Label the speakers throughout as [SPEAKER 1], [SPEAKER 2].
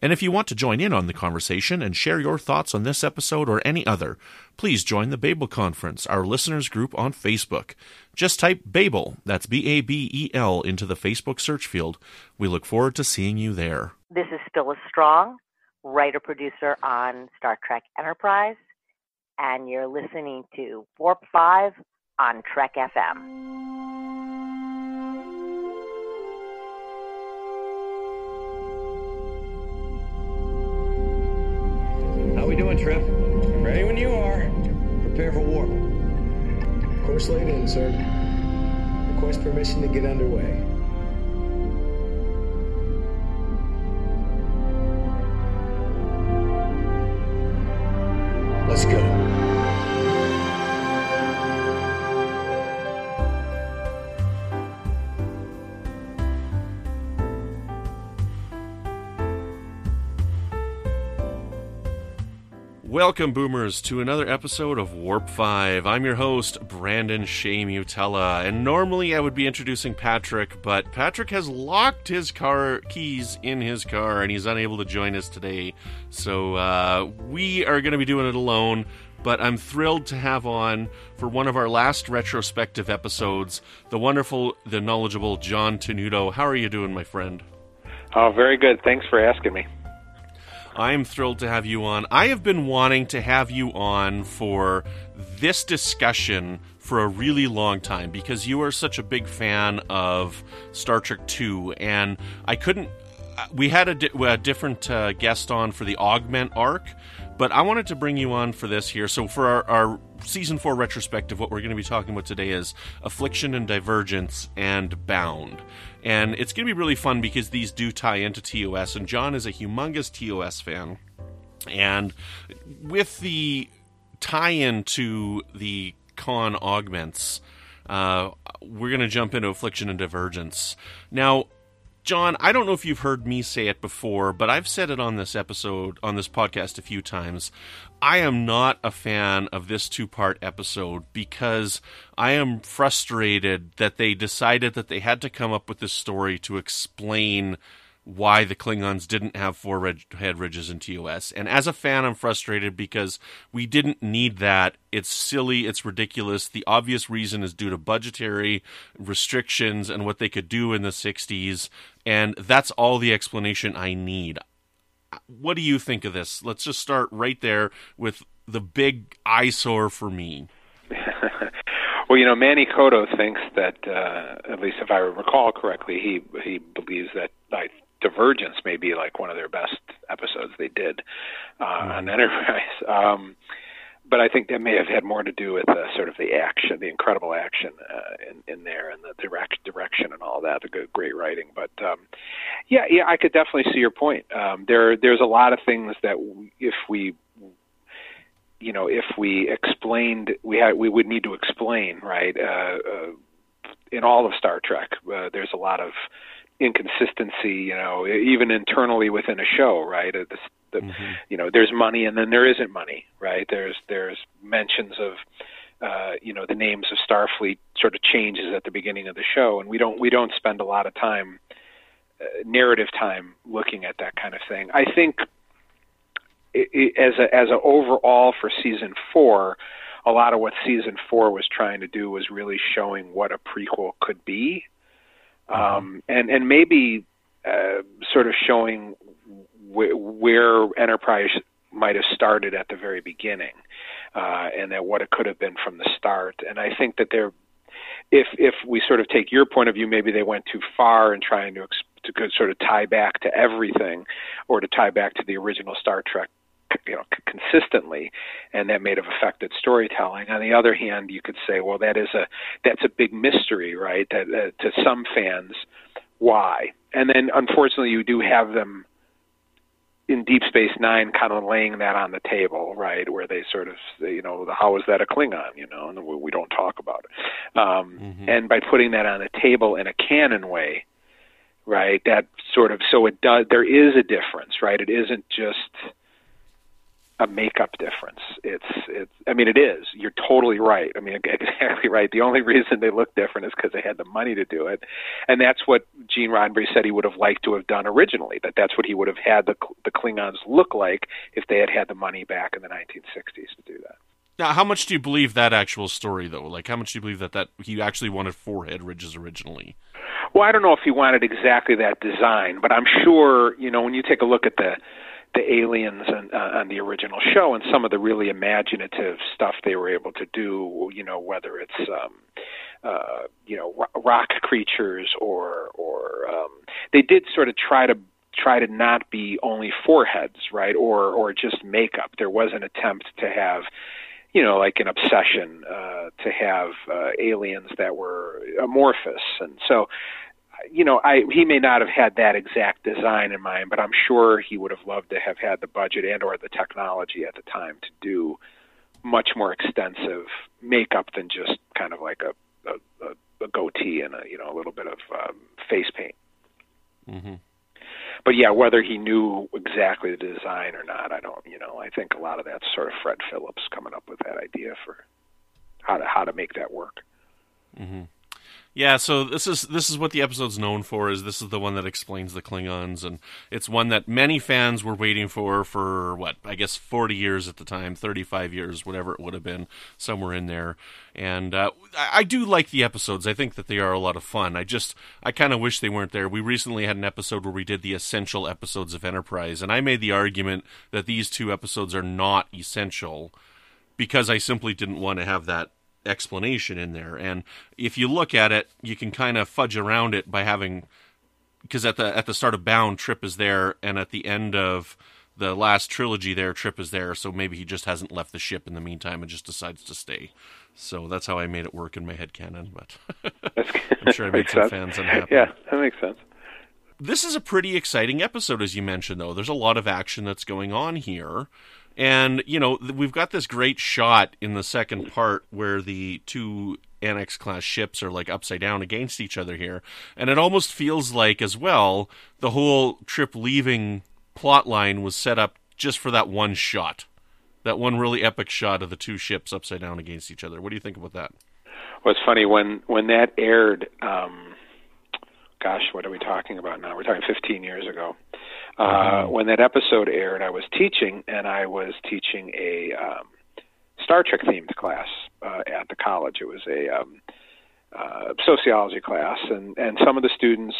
[SPEAKER 1] And if you want to join in on the conversation and share your thoughts on this episode or any other, please join the Babel Conference, our listeners group on Facebook. Just type Babel, that's B A B E L, into the Facebook search field. We look forward to seeing you there.
[SPEAKER 2] This is Phyllis Strong, writer producer on Star Trek Enterprise, and you're listening to Warp 5 on Trek FM.
[SPEAKER 3] Doing, Trip? Ready when you are. Prepare for warp.
[SPEAKER 4] Course laid in, sir. Request permission to get underway. Let's go.
[SPEAKER 1] Welcome, boomers, to another episode of Warp 5. I'm your host, Brandon Shea Mutala, and normally I would be introducing Patrick, but Patrick has locked his car keys in his car and he's unable to join us today. So uh, we are going to be doing it alone, but I'm thrilled to have on for one of our last retrospective episodes the wonderful, the knowledgeable John Tenuto. How are you doing, my friend?
[SPEAKER 5] Oh, very good. Thanks for asking me.
[SPEAKER 1] I am thrilled to have you on. I have been wanting to have you on for this discussion for a really long time because you are such a big fan of Star Trek II, and I couldn't. We had a, di- a different uh, guest on for the Augment arc, but I wanted to bring you on for this here. So, for our, our season four retrospective, what we're going to be talking about today is Affliction and Divergence and Bound. And it's going to be really fun because these do tie into TOS, and John is a humongous TOS fan. And with the tie in to the Khan augments, uh, we're going to jump into Affliction and Divergence. Now, John, I don't know if you've heard me say it before, but I've said it on this episode, on this podcast a few times. I am not a fan of this two part episode because I am frustrated that they decided that they had to come up with this story to explain why the Klingons didn't have four red, head ridges in TOS. And as a fan, I'm frustrated because we didn't need that. It's silly. It's ridiculous. The obvious reason is due to budgetary restrictions and what they could do in the 60s. And that's all the explanation I need. What do you think of this? Let's just start right there with the big eyesore for me.
[SPEAKER 5] well, you know, Manny Coto thinks that, uh, at least if I recall correctly, he he believes that like Divergence may be like one of their best episodes they did uh, mm-hmm. on Enterprise. Um, but I think that may have had more to do with uh, sort of the action, the incredible action uh, in, in there, and the direct direction and all that. The good, great writing, but um, yeah, yeah, I could definitely see your point. Um, there, there's a lot of things that we, if we, you know, if we explained, we had, we would need to explain, right? Uh, uh, in all of Star Trek, uh, there's a lot of inconsistency, you know, even internally within a show, right? Uh, the, the, mm-hmm. You know, there's money and then there isn't money, right? There's there's mentions of uh, you know the names of Starfleet sort of changes at the beginning of the show, and we don't we don't spend a lot of time uh, narrative time looking at that kind of thing. I think it, it, as a as a overall for season four, a lot of what season four was trying to do was really showing what a prequel could be um, and and maybe uh, sort of showing wh- where Enterprise might have started at the very beginning, uh, and that what it could have been from the start. And I think that they're, if if we sort of take your point of view, maybe they went too far in trying to ex- to sort of tie back to everything, or to tie back to the original Star Trek you know consistently and that may have affected storytelling. On the other hand you could say well that is a that's a big mystery right? That uh, to some fans why? And then unfortunately you do have them in Deep Space Nine, kind of laying that on the table, right, where they sort of, say, you know, how is that a Klingon, you know, and we don't talk about it. Um, mm-hmm. And by putting that on the table in a canon way, right, that sort of, so it does, there is a difference, right? It isn't just a makeup difference. It's it's. I mean, it is. You're totally right. I mean, exactly right. The only reason they look different is because they had the money to do it, and that's what Gene Roddenberry said he would have liked to have done originally. That that's what he would have had the the Klingons look like if they had had the money back in the 1960s to do that.
[SPEAKER 1] Now, how much do you believe that actual story, though? Like, how much do you believe that that he actually wanted forehead ridges originally?
[SPEAKER 5] Well, I don't know if he wanted exactly that design, but I'm sure you know when you take a look at the the aliens and, uh, on the original show and some of the really imaginative stuff they were able to do. You know, whether it's um, uh, you know rock creatures or or um, they did sort of try to try to not be only foreheads, right, or or just makeup. There was an attempt to have you know, like an obsession uh, to have uh, aliens that were amorphous, and so you know, I he may not have had that exact design in mind, but I'm sure he would have loved to have had the budget and or the technology at the time to do much more extensive makeup than just kind of like a a, a goatee and a you know a little bit of um, face paint.
[SPEAKER 1] Mm-hmm.
[SPEAKER 5] But yeah, whether he knew exactly the design or not, I don't. You know, I think a lot of that's sort of Fred Phillips coming up with that idea for how to how to make that work.
[SPEAKER 1] Mm-hmm. Yeah, so this is this is what the episode's known for. Is this is the one that explains the Klingons, and it's one that many fans were waiting for for what I guess forty years at the time, thirty five years, whatever it would have been, somewhere in there. And uh, I do like the episodes. I think that they are a lot of fun. I just I kind of wish they weren't there. We recently had an episode where we did the essential episodes of Enterprise, and I made the argument that these two episodes are not essential because I simply didn't want to have that explanation in there. And if you look at it, you can kind of fudge around it by having because at the at the start of Bound, Trip is there, and at the end of the last trilogy, there Trip is there. So maybe he just hasn't left the ship in the meantime and just decides to stay. So that's how I made it work in my head canon. But I'm sure I made some
[SPEAKER 5] sense.
[SPEAKER 1] fans unhappy.
[SPEAKER 5] Yeah, that makes sense.
[SPEAKER 1] This is a pretty exciting episode, as you mentioned, though. There's a lot of action that's going on here. And, you know, we've got this great shot in the second part where the two NX class ships are like upside down against each other here. And it almost feels like, as well, the whole trip leaving plot line was set up just for that one shot. That one really epic shot of the two ships upside down against each other. What do you think about that?
[SPEAKER 5] Well, it's funny when when that aired. Um, gosh, what are we talking about now? We're talking 15 years ago. Uh, mm-hmm. When that episode aired, I was teaching, and I was teaching a um, Star Trek themed class uh, at the college. It was a um, uh, sociology class, and and some of the students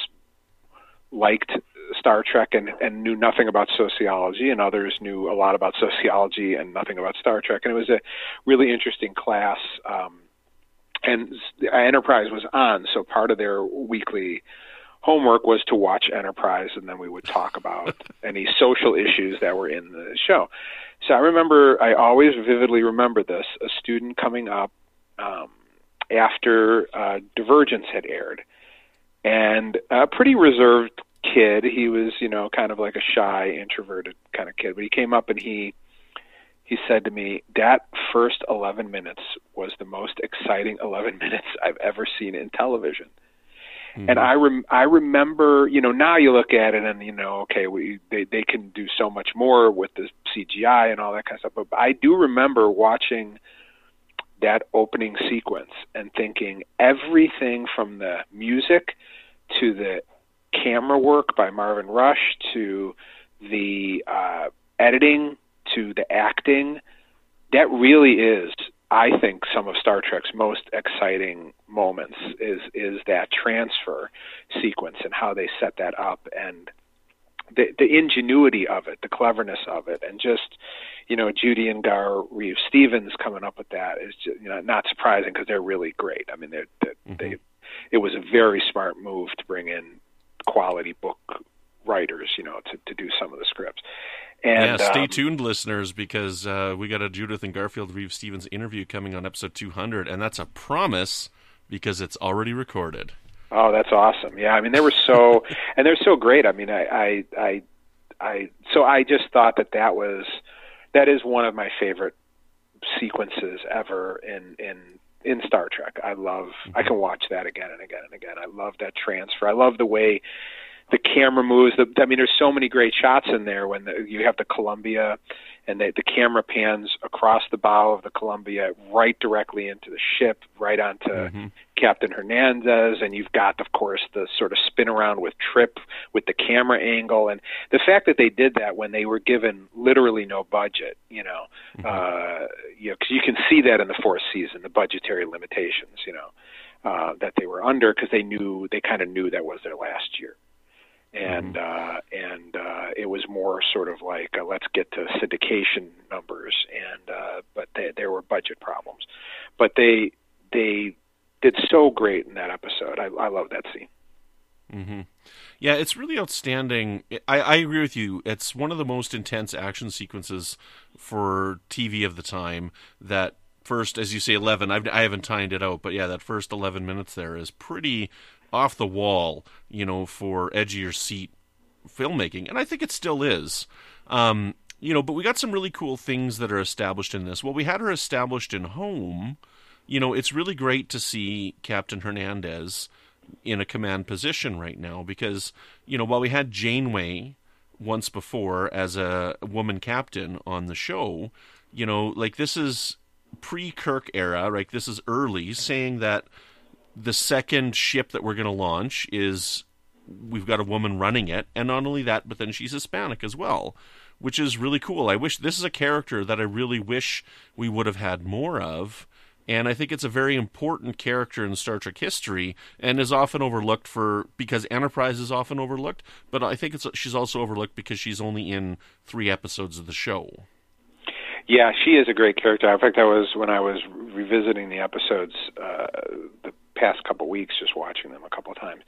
[SPEAKER 5] liked Star Trek and, and knew nothing about sociology, and others knew a lot about sociology and nothing about Star Trek. And it was a really interesting class. Um, and Enterprise was on, so part of their weekly homework was to watch Enterprise, and then we would talk about any social issues that were in the show. So I remember, I always vividly remember this: a student coming up um, after uh, Divergence had aired, and a pretty reserved kid. He was, you know, kind of like a shy, introverted kind of kid, but he came up and he he said to me, "That first 11 minutes was the most exciting 11 minutes I've ever seen in television." Mm-hmm. And I rem- I remember, you know, now you look at it and you know, okay, we they they can do so much more with the CGI and all that kind of stuff. But I do remember watching that opening sequence and thinking everything from the music to the camera work by Marvin Rush to the uh, editing to the acting that really is I think some of Star Trek's most exciting moments is is that transfer sequence and how they set that up and the the ingenuity of it, the cleverness of it, and just you know Judi and Gar Reeves Stevens coming up with that is just, you know not surprising because they're really great. I mean they're, they're, mm-hmm. they it was a very smart move to bring in quality book writers, you know, to to do some of the scripts. And,
[SPEAKER 1] yeah, stay
[SPEAKER 5] um,
[SPEAKER 1] tuned, listeners, because uh, we got a Judith and Garfield Reeves Stevens interview coming on episode 200, and that's a promise because it's already recorded.
[SPEAKER 5] Oh, that's awesome! Yeah, I mean they were so, and they're so great. I mean, I, I, I, I so I just thought that that was that is one of my favorite sequences ever in in in Star Trek. I love I can watch that again and again and again. I love that transfer. I love the way the camera moves. The, I mean, there's so many great shots in there when the, you have the Columbia and the, the camera pans across the bow of the Columbia right directly into the ship, right onto mm-hmm. Captain Hernandez, and you've got, of course, the sort of spin around with Trip with the camera angle, and the fact that they did that when they were given literally no budget, you know, mm-hmm. uh, you know, because you can see that in the fourth season, the budgetary limitations, you know. Uh, that they were under because they knew they kind of knew that was their last year and mm-hmm. uh, and uh, it was more sort of like uh, let's get to syndication numbers, and uh, but they, there were budget problems, but they they did so great in that episode. I, I love that scene.
[SPEAKER 1] Mm-hmm. Yeah, it's really outstanding. I, I agree with you. It's one of the most intense action sequences for TV of the time. That first, as you say, eleven. I've, I haven't timed it out, but yeah, that first eleven minutes there is pretty off the wall, you know, for your seat filmmaking, and I think it still is. Um, you know, but we got some really cool things that are established in this. Well, we had her established in home. You know, it's really great to see Captain Hernandez in a command position right now because, you know, while we had Janeway once before as a woman captain on the show, you know, like this is pre Kirk era, right? This is early, saying that the second ship that we're going to launch is we've got a woman running it, and not only that, but then she's Hispanic as well, which is really cool. I wish this is a character that I really wish we would have had more of. And I think it's a very important character in Star Trek history, and is often overlooked for because Enterprise is often overlooked. But I think it's she's also overlooked because she's only in three episodes of the show.
[SPEAKER 5] Yeah, she is a great character. In fact, I was when I was revisiting the episodes uh, the past couple weeks, just watching them a couple of times,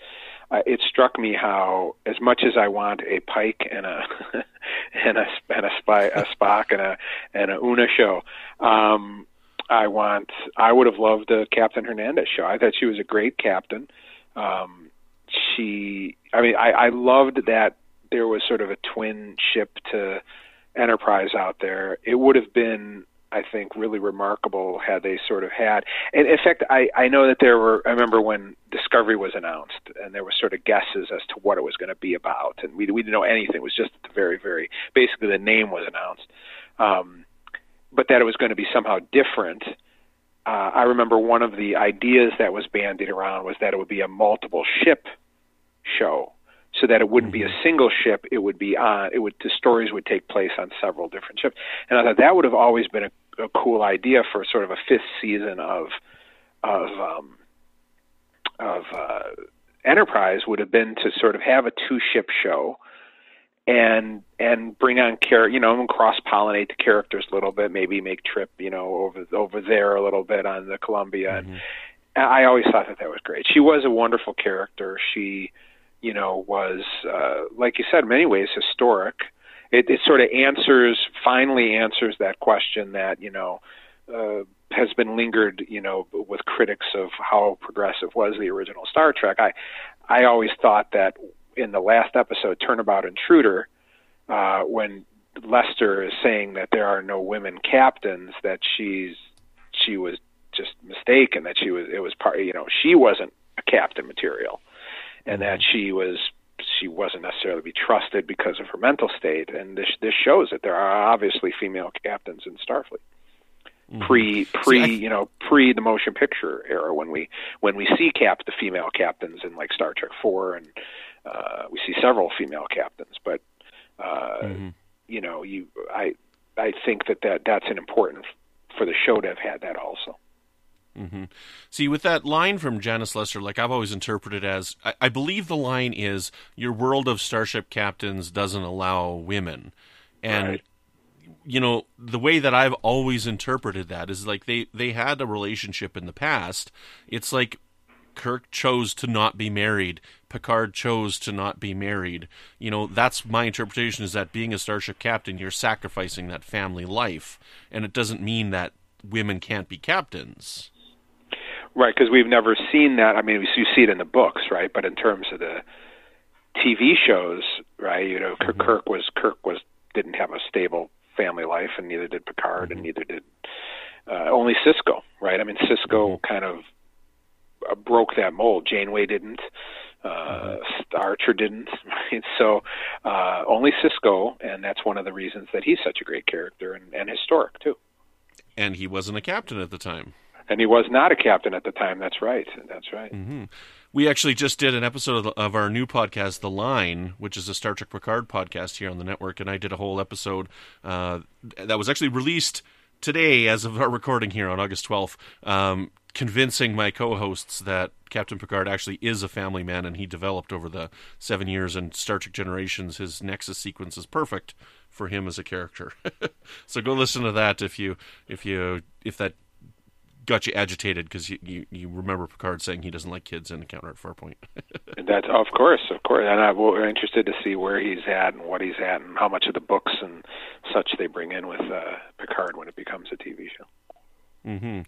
[SPEAKER 5] uh, it struck me how, as much as I want a Pike and a and a and a, spy, a Spock and a and a Una show, um, I want. I would have loved a Captain Hernandez show. I thought she was a great captain. Um, she, I mean, I, I loved that there was sort of a twin ship to Enterprise out there. It would have been I think really remarkable had they sort of had. And in fact, I I know that there were. I remember when Discovery was announced, and there were sort of guesses as to what it was going to be about, and we we didn't know anything. It was just the very very basically the name was announced, um, but that it was going to be somehow different. Uh, I remember one of the ideas that was bandied around was that it would be a multiple ship show so that it wouldn't be a mm-hmm. single ship. It would be on. It would the stories would take place on several different ships, and I thought that would have always been a, a cool idea for sort of a fifth season of of um, of uh, Enterprise would have been to sort of have a two ship show and and bring on care you know and cross pollinate the characters a little bit maybe make trip you know over over there a little bit on the Columbia mm-hmm. and I always thought that that was great she was a wonderful character she you know, was, uh, like you said, in many ways historic. It, it sort of answers, finally answers that question that, you know, uh, has been lingered, you know, with critics of how progressive was the original Star Trek. I, I always thought that in the last episode, Turnabout Intruder, uh, when Lester is saying that there are no women captains, that she's she was just mistaken, that she was it was part, you know, she wasn't a captain material and that she was she wasn't necessarily be trusted because of her mental state. And this this shows that there are obviously female captains in Starfleet. Mm-hmm. Pre pre See, you know pre the motion picture era when we when we see cap the female captains in like Star Trek four and uh, we see several female captains, but uh, mm-hmm. you know you I I think that, that that's an important for the show to have had that also.
[SPEAKER 1] Mm-hmm. See, with that line from Janice Lester, like I've always interpreted as, I, I, believe the line is, "Your world of starship captains doesn't allow women," and right. you know the way that I've always interpreted that is like they they had a relationship in the past. It's like Kirk chose to not be married. Picard chose to not be married. You know, that's my interpretation is that being a starship captain, you're sacrificing that family life. And it doesn't mean that women can't be captains.
[SPEAKER 5] Right, because we've never seen that. I mean, we see it in the books, right? But in terms of the TV shows, right? You know, mm-hmm. Kirk was Kirk was didn't have a stable family life, and neither did Picard, and mm-hmm. neither did uh, only Sisko, right? I mean, Sisko mm-hmm. kind of uh, broke that mold. Janeway didn't. Uh, mm-hmm. Archer didn't. Right? So uh, only Sisko, and that's one of the reasons that he's such a great character and, and historic too.
[SPEAKER 1] And he wasn't a captain at the time.
[SPEAKER 5] And he was not a captain at the time. That's right. That's right.
[SPEAKER 1] Mm-hmm. We actually just did an episode of, the, of, our new podcast, The Line, which is a Star Trek Picard podcast here on the network, and I did a whole episode uh, that was actually released today, as of our recording here on August 12th, um, convincing my co-hosts that Captain Picard actually is a family man, and he developed over the seven years in Star Trek Generations. His Nexus sequence is perfect for him as a character. so go listen to that if you if you if that got you agitated because you, you, you remember Picard saying he doesn't like kids in Encounter at Farpoint.
[SPEAKER 5] That's of course, of course, and I'm we're interested to see where he's at and what he's at and how much of the books and such they bring in with uh, Picard when it becomes a TV show.
[SPEAKER 1] Mm-hmm.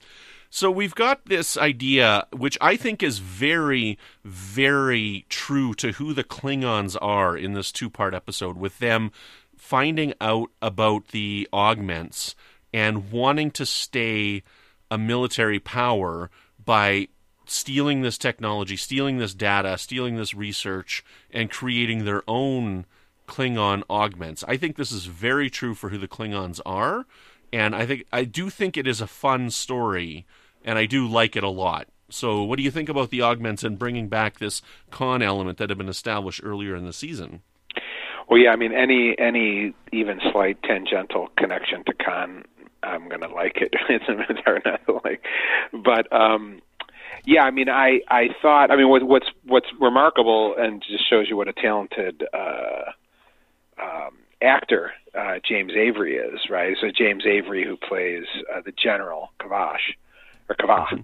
[SPEAKER 1] So we've got this idea, which I think is very, very true to who the Klingons are in this two-part episode, with them finding out about the augments and wanting to stay a military power by stealing this technology, stealing this data, stealing this research, and creating their own Klingon augments. I think this is very true for who the Klingons are, and I think I do think it is a fun story, and I do like it a lot. So, what do you think about the augments and bringing back this Khan element that had been established earlier in the season?
[SPEAKER 5] Well, yeah, I mean, any any even slight tangential connection to Khan I'm gonna like it. it's hard not to like, but um, yeah, I mean, I I thought, I mean, what, what's what's remarkable and just shows you what a talented uh, um, actor uh, James Avery is, right? So James Avery, who plays uh, the General Kavash or Kavah, mm-hmm.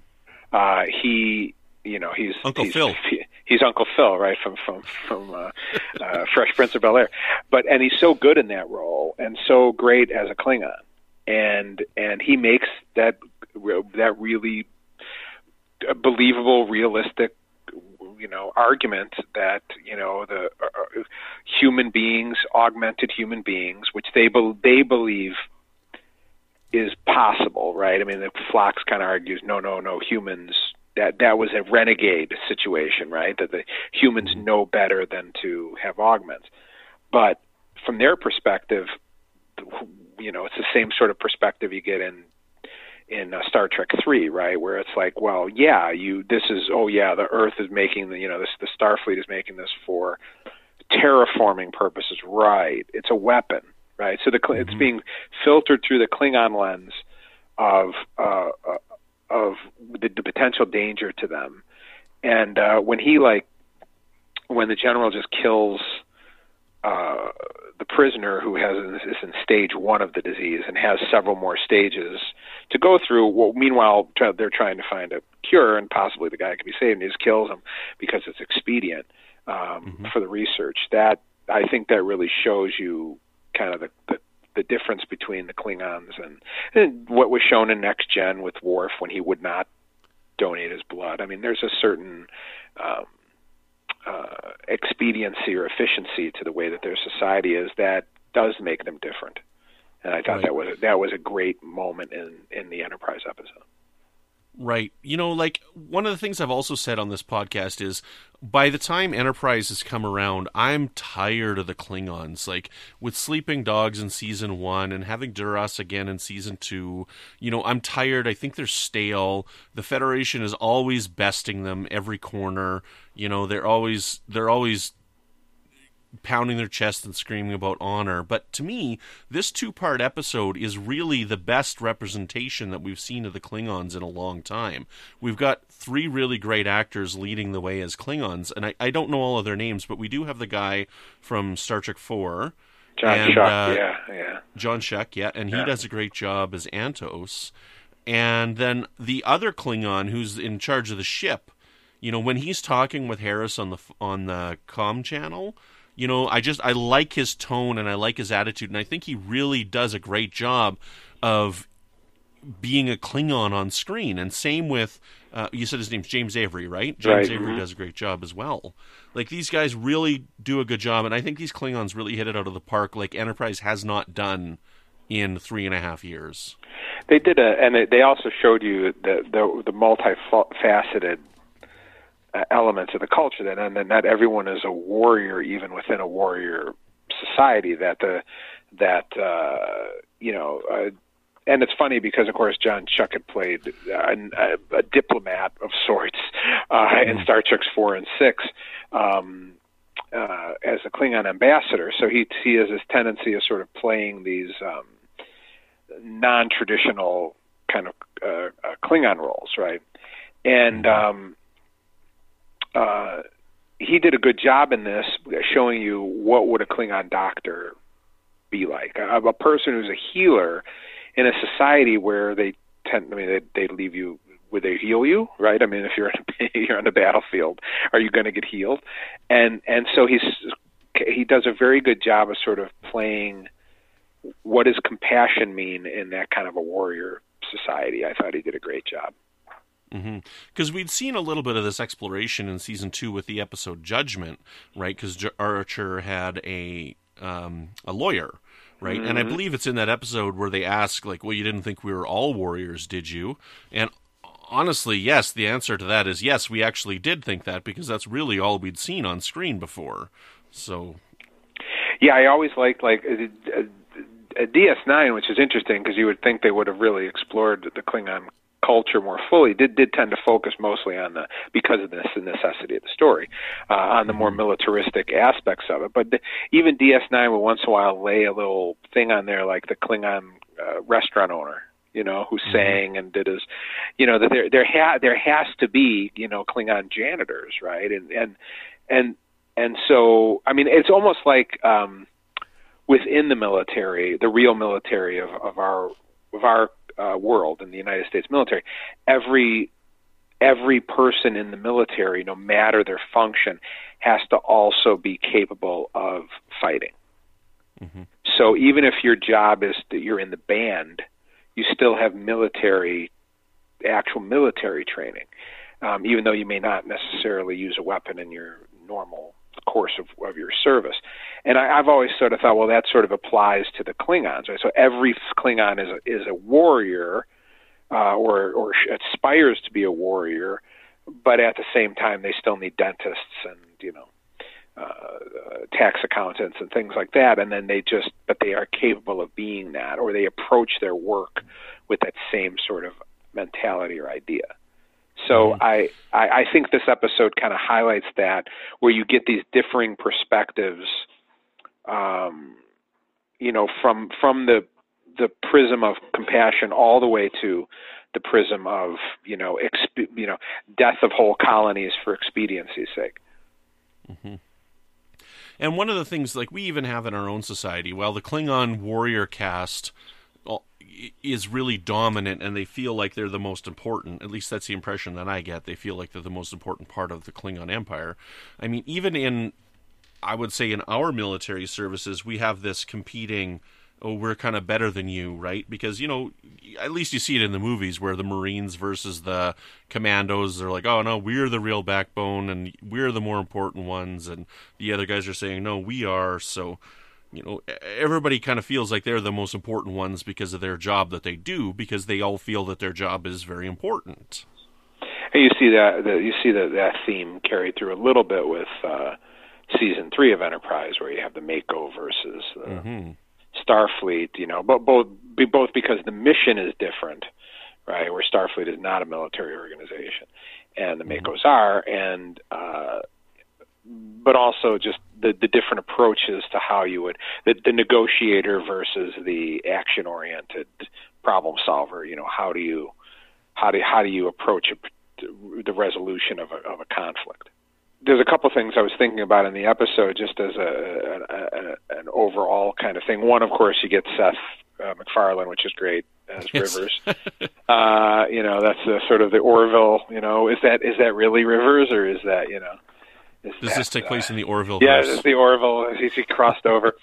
[SPEAKER 5] uh, he, you know, he's
[SPEAKER 1] Uncle
[SPEAKER 5] he's,
[SPEAKER 1] Phil.
[SPEAKER 5] He, he's Uncle Phil, right from from from uh, uh, Fresh Prince of Bel Air. But and he's so good in that role and so great as a Klingon and and he makes that that really believable, realistic, you know, argument that you know the uh, human beings, augmented human beings, which they be- they believe is possible, right? I mean, the Phlox kind of argues, no, no, no, humans. That that was a renegade situation, right? That the humans know better than to have augments, but from their perspective, you know it's the same sort of perspective you get in in uh, Star Trek 3, right, where it's like, well, yeah, you this is oh yeah, the Earth is making the you know this the Starfleet is making this for terraforming purposes, right? It's a weapon, right? So the mm-hmm. it's being filtered through the Klingon lens of uh, uh, of the, the potential danger to them, and uh, when he like when the general just kills uh, the prisoner who has is in stage one of the disease and has several more stages to go through. Well, meanwhile, they're trying to find a cure, and possibly the guy can be saved, and he just kills him because it's expedient um, mm-hmm. for the research. That I think that really shows you kind of the, the the difference between the Klingons and, and what was shown in Next Gen with Worf when he would not donate his blood. I mean, there's a certain um, uh, expediency or efficiency to the way that their society is that does make them different. And I thought right. that was that was a great moment in in the Enterprise episode.
[SPEAKER 1] Right. You know, like one of the things I've also said on this podcast is by the time Enterprise has come around, I'm tired of the Klingons. Like with Sleeping Dogs in season one and having Duras again in season two, you know, I'm tired. I think they're stale. The Federation is always besting them every corner. You know, they're always they're always pounding their chest and screaming about honor. But to me, this two part episode is really the best representation that we've seen of the Klingons in a long time. We've got three really great actors leading the way as Klingons, and I, I don't know all of their names, but we do have the guy from Star Trek 4.
[SPEAKER 5] John and, Schuck, uh, yeah, yeah.
[SPEAKER 1] John Schuck, yeah, and he yeah. does a great job as Antos. And then the other Klingon who's in charge of the ship, you know, when he's talking with Harris on the on the com channel, you know, I just I like his tone and I like his attitude, and I think he really does a great job of being a Klingon on screen. And same with uh, you said his name's James Avery, right? James
[SPEAKER 5] Right.
[SPEAKER 1] Avery
[SPEAKER 5] Mhm.
[SPEAKER 1] does a great job as well. Like these guys really do a good job, and I think these Klingons really hit it out of the park, like Enterprise has not done in three and a half years.
[SPEAKER 5] They did a, and they- they also showed you the the, the multifaceted elements of the culture. That and that not everyone is a warrior, even within a warrior society. That the that uh, you know. Uh, and it's funny because, of course, John Schuck had played a, a, a diplomat of sorts uh, in Star Trek's four and six um, uh, as a Klingon ambassador. So he he has this tendency of sort of playing these um, non-traditional kind of uh, uh, Klingon roles, right? And um, uh, he did a good job in this, showing you what would a Klingon doctor be like, a, a person who's a healer in a society where they tend, I mean, they, they leave you. Would they heal you, right? I mean, if you're you're on the battlefield, are you going to get healed? And and so he's he does a very good job of sort of playing what does compassion mean in that kind of a warrior society. I thought he did a great job.
[SPEAKER 1] Because we'd seen a little bit of this exploration in season two with the episode Judgment, right? Because J- Archer had a um, a lawyer, right? And I believe it's in that episode where they ask, like, "Well, you didn't think we were all warriors, did you?" And honestly, yes, the answer to that is yes. We actually did think that because that's really all we'd seen on screen before. So,
[SPEAKER 5] Yeah, I always liked like uh, uh, uh, DS9, which is interesting because you would think they would have really explored the Klingon culture more fully. Did did tend to focus mostly on the because of this the necessity of the story uh, on the more militaristic aspects of it. But the, even DS9 will once in a while lay a little thing on there like the Klingon uh, restaurant owner. You know, who sang and did his, you know, that there there ha- there has to be, you know, Klingon janitors, right? And and and and so I mean, it's almost like um, within the military, the real military of, of our of our uh, world in the United States military, every every person in the military, no matter their function, has to also be capable of fighting. So even if your job is that you're in the band, you still have military, actual military training, um, even though you may not necessarily use a weapon in your normal course of, of your service. And I, I've always sort of thought, well, that sort of applies to the Klingons. Right? So every Klingon is a, is a warrior, uh, or or aspires to be a warrior, but at the same time, they still need dentists and you know uh, uh, tax accountants and things like that. And then they just, but they are capable of being that, or they approach their work with that same sort of mentality or idea. So I, I I think this episode kind of highlights that, where you get these differing perspectives, um, you know, from from the the prism of compassion all the way to the prism of you know exp- you know death of whole colonies for expediency's sake.
[SPEAKER 1] And one of the things, like we even have in our own society, while the Klingon warrior caste is really dominant and they feel like they're the most important, at least that's the impression that I get. They feel like they're the most important part of the Klingon Empire. I mean, even in, I would say, in our military services, we have this competing. Oh, we're kind of better than you, right? Because you know, at least you see it in the movies where the Marines versus the Commandos are like, "Oh no, we're the real backbone, and we're the more important ones," and the other guys are saying, "No, we are." So, you know, everybody kind of feels like they're the most important ones because of their job that they do, because they all feel that their job is very important.
[SPEAKER 5] And you see that, that you see that that theme carried through a little bit with uh, season three of Enterprise, where you have the MACO versus the Starfleet. You know, but both be- both because the mission is different, right? Where Starfleet is not a military organization, and the MACOs are, and uh, but also just the the different approaches to how you would the, the negotiator versus the action oriented problem solver. You know, how do you how do how do you approach a, the resolution of a, of a conflict? There's a couple things I was thinking about in the episode, just as a, a, a an overall kind of thing. One, of course, you get Seth uh, MacFarlane, which is great as
[SPEAKER 1] Yes.
[SPEAKER 5] Rivers. uh, you know, that's the sort of the Orville. You know, is that is that really Rivers or is that you know? Is
[SPEAKER 1] Does this take place in the Orville?
[SPEAKER 5] yeah,
[SPEAKER 1] verse?
[SPEAKER 5] it's the Orville. He crossed over,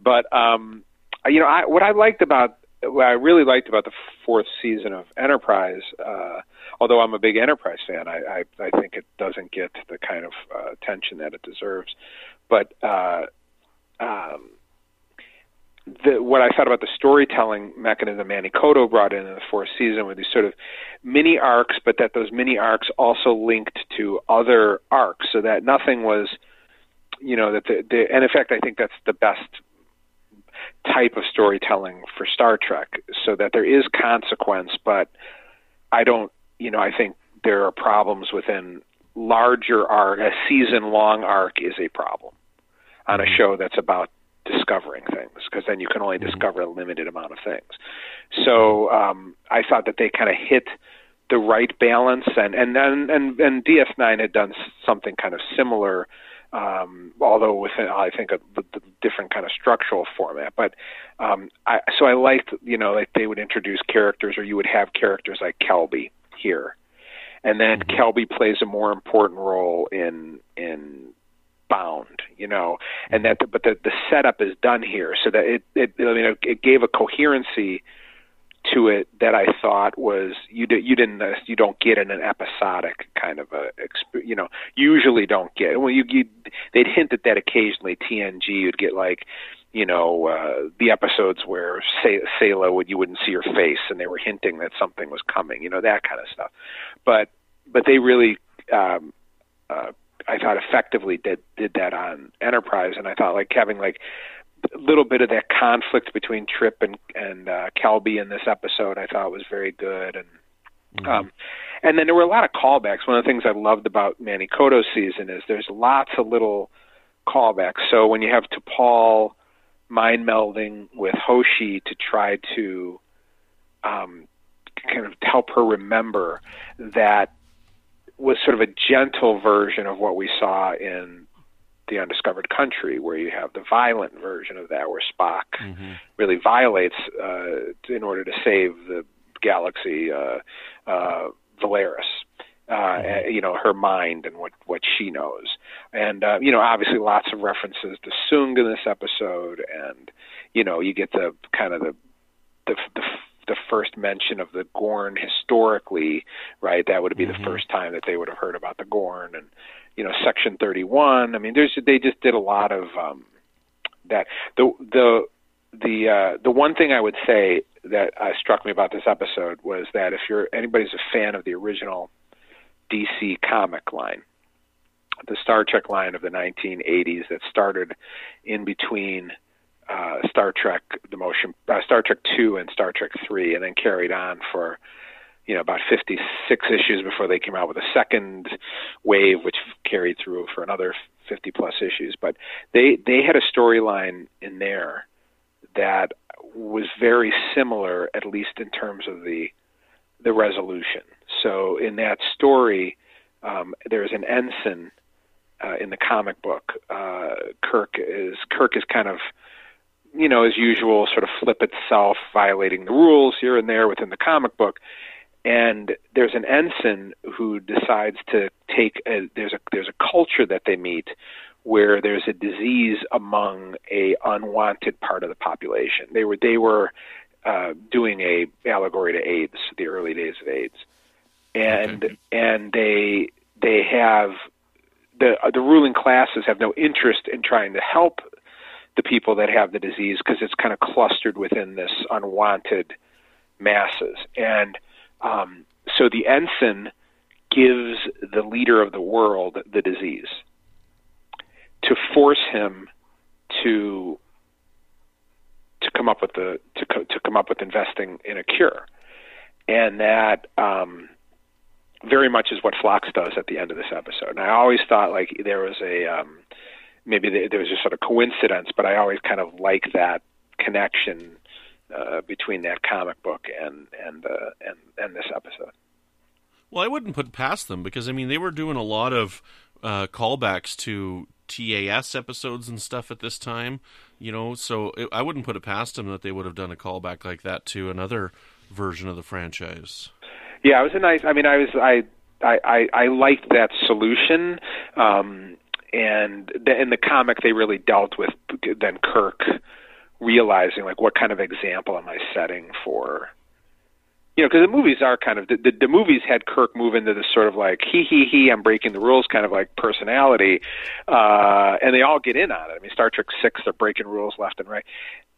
[SPEAKER 5] but um, you know, I, what I liked about what I really liked about the fourth season of Enterprise, uh, although I'm a big Enterprise fan, I, I, I think it doesn't get the kind of uh, attention that it deserves. But uh, um, the, what I thought about the storytelling mechanism Manny Coto brought in in the fourth season with these sort of mini arcs, but that those mini arcs also linked to other arcs, so that nothing was, you know, that the, the and in fact I think that's the best type of storytelling for Star Trek, so that there is consequence, but I don't, you know, I think there are problems within larger arc. A season long arc is a problem on a
[SPEAKER 1] Mm-hmm.
[SPEAKER 5] show that's about discovering things because then you can only discover a limited amount of things. So um, I thought that they kind of hit the right balance, and and and and, and DS9 had done something kind of similar, um, although with I think a, the different kind of structural format. But um, I, so I liked you know like they would introduce characters, or you would have characters like Kelby here, and then Kelby plays a more important role in in bound, you know, and that, but the the setup is done here, so that it it I mean it, gave a coherency to it that I thought was you did you didn't uh, you don't get in an episodic kind of a you know usually don't get well you, you they'd hint at that occasionally TNG you'd get like you know uh, the episodes where say would you wouldn't see her face and they were hinting that something was coming you know that kind of stuff. But but they really um, uh, I thought effectively did did that on Enterprise, and I thought like having like a little bit of that conflict between Trip and and uh, Kelby in this episode, I thought was very good, and um, and then there were a lot of callbacks. One of the things I loved about Manny Coto's season is there's lots of little callbacks. So when you have T'Pol mind melding with Hoshi to try to um, kind of help her remember that was sort of a gentle version of what we saw in the undiscovered country where you have the violent version of that where spock really violates uh, in order to save the galaxy uh, uh, valeris uh, you know her mind and what what she knows. And uh, you know obviously lots of references to Soong in this episode and you know you get the kind of the the, the the first mention of the Gorn historically, right? That would be the first time that they would have heard about the Gorn, and you know, Section Thirty One. I mean, there's they just did a lot of um, that. The the the uh, the one thing I would say that uh, struck me about this episode was that if you're anybody's a fan of the original DC comic line, the Star Trek line of the 1980s that started in between uh, Star Trek the motion uh, Star Trek 2 and Star Trek 3 and then carried on for you know about 56 issues before they came out with a second wave which carried through for another 50 plus issues. But they they had a storyline in there that was very similar at least in terms of the the resolution. So in that story um, there's an ensign uh, in the comic book. Uh, Kirk is Kirk is kind of you know, as usual, sort of flip itself, violating the rules here and there within the comic book. And there's an ensign who decides to take a, there's a there's a culture that they meet where there's a disease among a unwanted part of the population. They were they were uh, doing a allegory to AIDS, the early days of AIDS, and
[SPEAKER 1] Okay.
[SPEAKER 5] and they they have the the ruling classes have no interest in trying to help the people that have the disease because it's kind of clustered within this unwanted masses. And um, so the ensign gives the leader of the world the disease to force him to to come up with the to co- to come up with investing in a cure, and that um, very much is what Phlox does at the end of this episode. And I always thought like there was a um, maybe there there was just sort of coincidence, but I always kind of like that connection uh, between that comic book and and uh, and and this episode.
[SPEAKER 1] Well, I wouldn't put past them because I mean they were doing a lot of uh, callbacks to TAS episodes and stuff at this time, you know. So it, I wouldn't put it past them that they would have done a callback like that to another version of the franchise.
[SPEAKER 5] Yeah, it was a nice. I mean, I was I I I, I liked that solution. Um, and the, in the comic, they really dealt with then Kirk realizing like what kind of example am I setting for you know, because the movies are kind of the, the the movies had Kirk move into this sort of like he he he I'm breaking the rules kind of like personality, uh, and they all get in on it. I mean, Star Trek Six they're breaking rules left and right,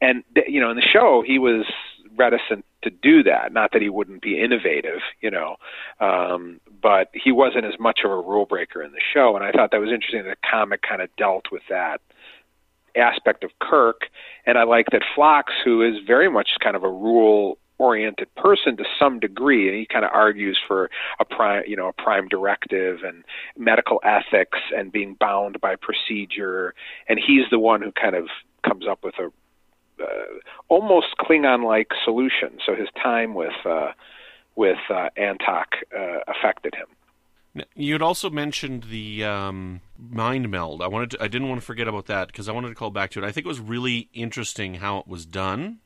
[SPEAKER 5] and you know in the show he was reticent to do that. Not that he wouldn't be innovative, you know, um, but he wasn't as much of a rule breaker in the show, and I thought that was interesting. that The comic kind of dealt with that aspect of Kirk, and I like that Phlox, who is very much kind of a rule oriented person to some degree and he kind of argues for a prime you know a prime directive and medical ethics and being bound by procedure and he's the one who kind of comes up with a uh, almost Klingon like solution so his time with uh with uh, Antaak uh, affected him
[SPEAKER 1] you had also mentioned the um, mind meld. I wanted to, I didn't want to forget about that because I wanted to call back to it. I think it was really interesting how it was done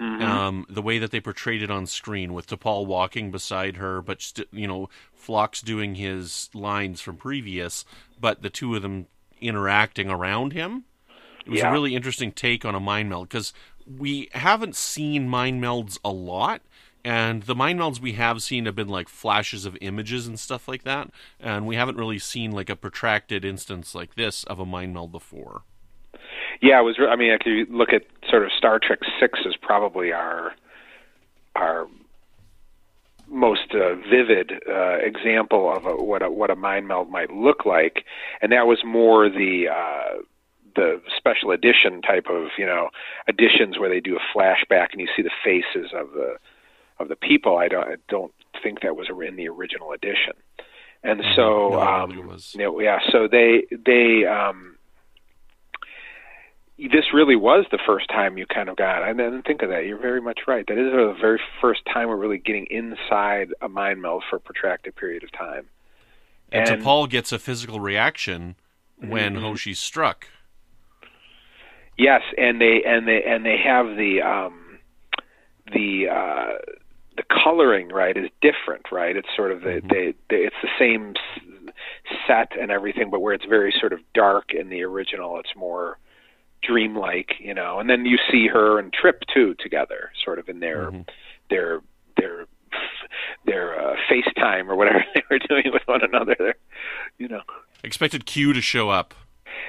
[SPEAKER 1] Mm-hmm. Um, the way that they portrayed it on screen with T'Pol walking beside her, but st- you know, Phlox doing his lines from previous, but the two of them interacting around him. It was yeah. a really interesting take on a mind meld because we haven't seen mind melds a lot, and the mind melds we have seen have been like flashes of images and stuff like that, and we haven't really seen like a protracted instance like this of a mind meld before.
[SPEAKER 5] Yeah, it was. I mean, if you look at sort of Star Trek Six is probably our our most uh, vivid uh, example of a, what a what a mind meld might look like, and that was more the uh, the special edition type of you know editions where they do a flashback and you see the faces of the of the people. I don't I don't think that was in the original edition, and so
[SPEAKER 1] no,
[SPEAKER 5] um,
[SPEAKER 1] you know,
[SPEAKER 5] yeah, so they they um, this really was the first time you kind of got. I didn't think of that. You're very much right. That is the very first time we're really getting inside a mind meld for a protracted period of time.
[SPEAKER 1] And, and T'Pol gets a physical reaction when mm-hmm. Hoshi's struck.
[SPEAKER 5] Yes, and they and they and they have the um, the uh, the coloring right is different, right? It's sort of the mm-hmm. they, they it's the same set and everything, but where it's very sort of dark in the original, it's more dreamlike, you know. And then you see her and Trip too together, sort of in their mm-hmm. their their their uh, FaceTime or whatever they were doing with one another. There, you know.
[SPEAKER 1] Expected Q to show up.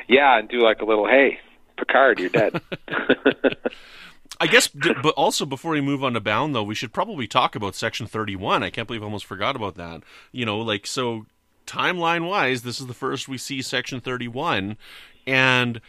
[SPEAKER 5] Yeah, and do like a little hey, Picard, you're dead.
[SPEAKER 1] I guess, but also before we move on to Bound, though, we should probably talk about Section 31. I can't believe I almost forgot about that. You know, like, so timeline wise, this is the first we see Section 31. And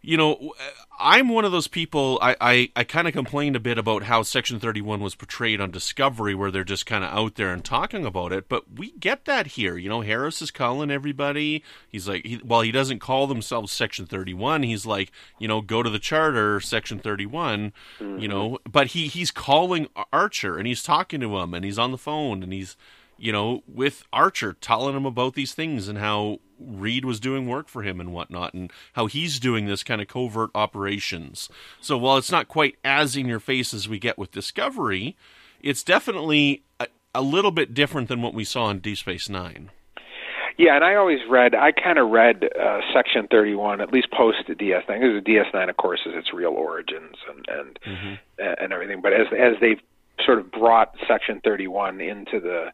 [SPEAKER 1] you know, I'm one of those people. I, I, I kind of complained a bit about how Section 31 was portrayed on Discovery, where they're just kind of out there and talking about it. But we get that here. You know, Harris is calling everybody. He's like, he, while he doesn't call themselves Section 31, he's like, you know, go to the charter, Section 31. Mm-hmm. You know, but he he's calling Archer and he's talking to him and he's on the phone and he's you know, with Archer telling him about these things and how Reed was doing work for him and whatnot, and how he's doing this kind of covert operations. So while it's not quite as in your face as we get with Discovery, it's definitely a, a little bit different than what we saw in Deep Space Nine.
[SPEAKER 5] Yeah, and I always read, I kind of read uh, Section 31, at least post DS9, because DS9, of course, is its real origins and and mm-hmm. and everything. But as as they've sort of brought Section 31 into the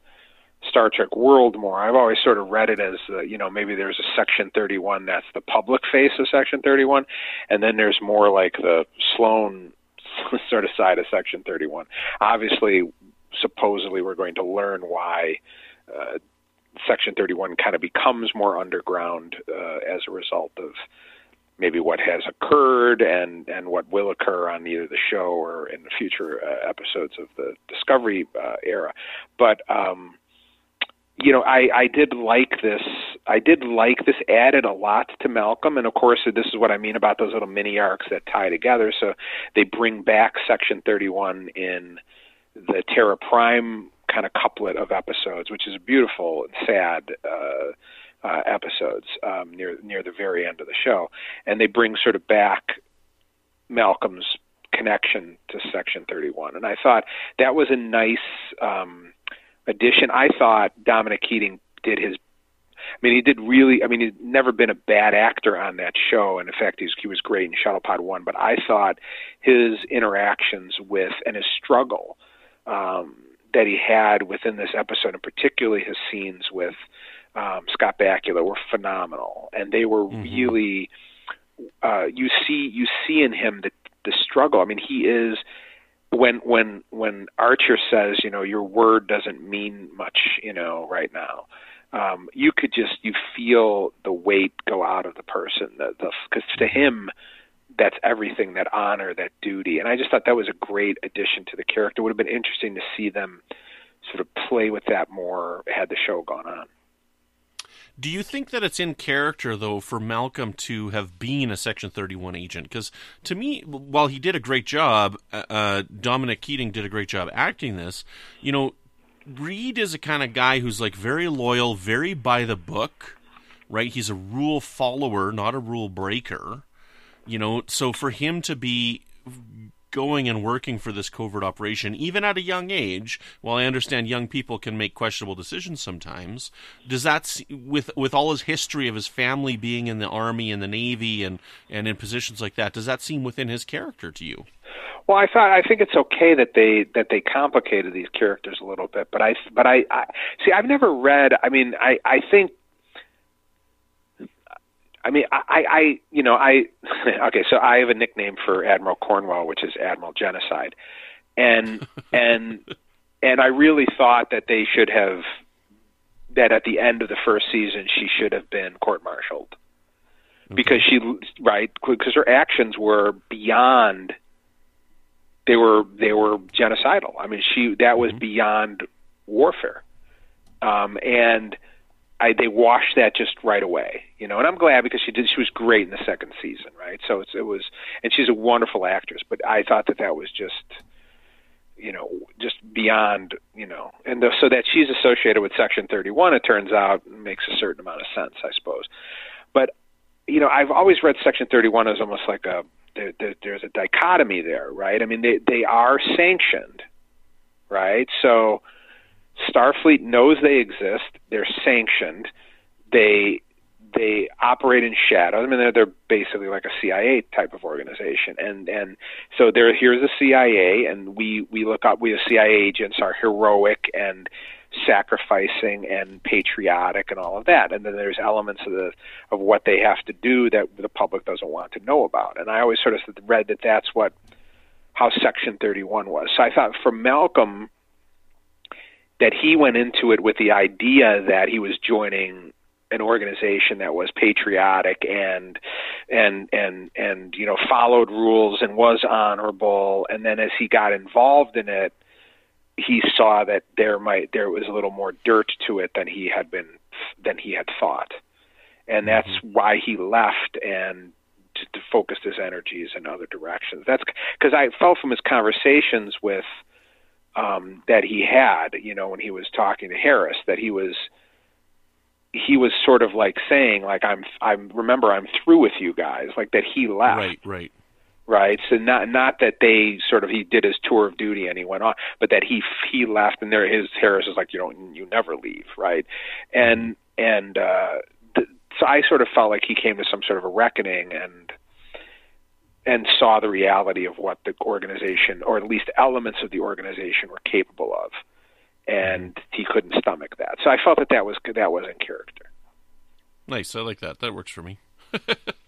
[SPEAKER 5] Star Trek world more. I've always sort of read it as uh, you know maybe there's a Section 31 that's the public face of Section 31, and then there's more like the Sloan sort of side of Section 31. Obviously, supposedly we're going to learn why. Uh, Section 31 kind of becomes more underground uh, as a result of maybe what has occurred and and what will occur on either the show or in the future uh, episodes of the Discovery uh, era. But um, you know, I, I did like this. I did like this. Added a lot to Malcolm, and of course, this is what I mean about those little mini arcs that tie together. So they bring back Section Thirty-One in the Terra Prime kind of couplet of episodes, which is beautiful and sad uh, uh, episodes um, near near the very end of the show, and they bring sort of back Malcolm's connection to Section Thirty-One, and I thought that was a nice. Um, addition. I thought Dominic Keating did his I mean, he did really. I mean, he'd never been a bad actor on that show, and in fact, he's, he was great in Shuttlepod One. But I thought his interactions with and his struggle um, that he had within this episode, and particularly his scenes with um, Scott Bakula, were phenomenal, and they were mm-hmm. really. Uh, you see, you see in him the the struggle. I mean, he is when when when Archer says, you know, your word doesn't mean much, you know, right now. Um, you could just you feel the weight go out of the person, because to him, that's everything, that honor, that duty, and I just thought that was a great addition to the character. Would have been interesting to see them sort of play with that more had the show gone on.
[SPEAKER 1] Do you think that it's in character, though, for Malcolm to have been a Section 31 agent? Because to me, while he did a great job, uh, uh, Dominic Keating did a great job acting this, you know, Reed is a kind of guy who's like very loyal, very by the book, right? He's a rule follower, not a rule breaker. You know, so for him to be going and working for this covert operation, even at a young age. While I understand young people can make questionable decisions sometimes, does that with with all his history of his family being in the army and the navy and and in positions like that, does that seem within his character to you?
[SPEAKER 5] Well, I thought I think it's okay that they that they complicated these characters a little bit, but I but I, I see I've never read. I mean, I I think I mean, I, I, you know, I, okay, so I have a nickname for Admiral Cornwell, which is Admiral Genocide, and and and I really thought that they should have that at the end of the first season she should have been court-martialed okay. because she right because her actions were beyond they were they were genocidal. I mean, she that was mm-hmm. beyond warfare, um, and I, they washed that just right away, you know, and I'm glad because she did. She was great in the second season, right? So it's, it was, and she's a wonderful actress. But I thought that that was just, you know, just beyond, you know, and the, so that she's associated with Section 31, it turns out makes a certain amount of sense, I suppose. But you know, I've always read Section 31 as almost like a there, there, there's a dichotomy there, right? I mean, they they are sanctioned, right? So Starfleet knows they exist. They're sanctioned. They they operate in shadows. I mean, they're, they're basically like a CIA type of organization, and and so there here's the CIA, and we we look up. We the CIA agents are heroic and sacrificing and patriotic and all of that, and then there's elements of the of what they have to do that the public doesn't want to know about. And I always sort of read that that's what how Section 31 was. So I thought for Malcolm that he went into it with the idea that he was joining an organization that was patriotic and and and and you know followed rules and was honorable. And then as he got involved in it he saw that there might there was a little more dirt to it than he had been than he had thought. And that's mm-hmm. why he left and to, to focus his energies in other directions. That's because i felt from his conversations with um, that he had, you know, when he was talking to Harris, that he was he was sort of like saying, like I'm I'm remember I'm through with you guys, like that he left.
[SPEAKER 1] Right, right.
[SPEAKER 5] Right. So not not that they sort of he did his tour of duty and he went on, but that he he left and there his Harris is like you don't you never leave, right? And and uh th- so I sort of felt like he came to some sort of a reckoning and and saw the reality of what the organization, or at least elements of the organization, were capable of, and he couldn't stomach that. So I felt that that was that was in character.
[SPEAKER 1] Nice, I like that. That works for me.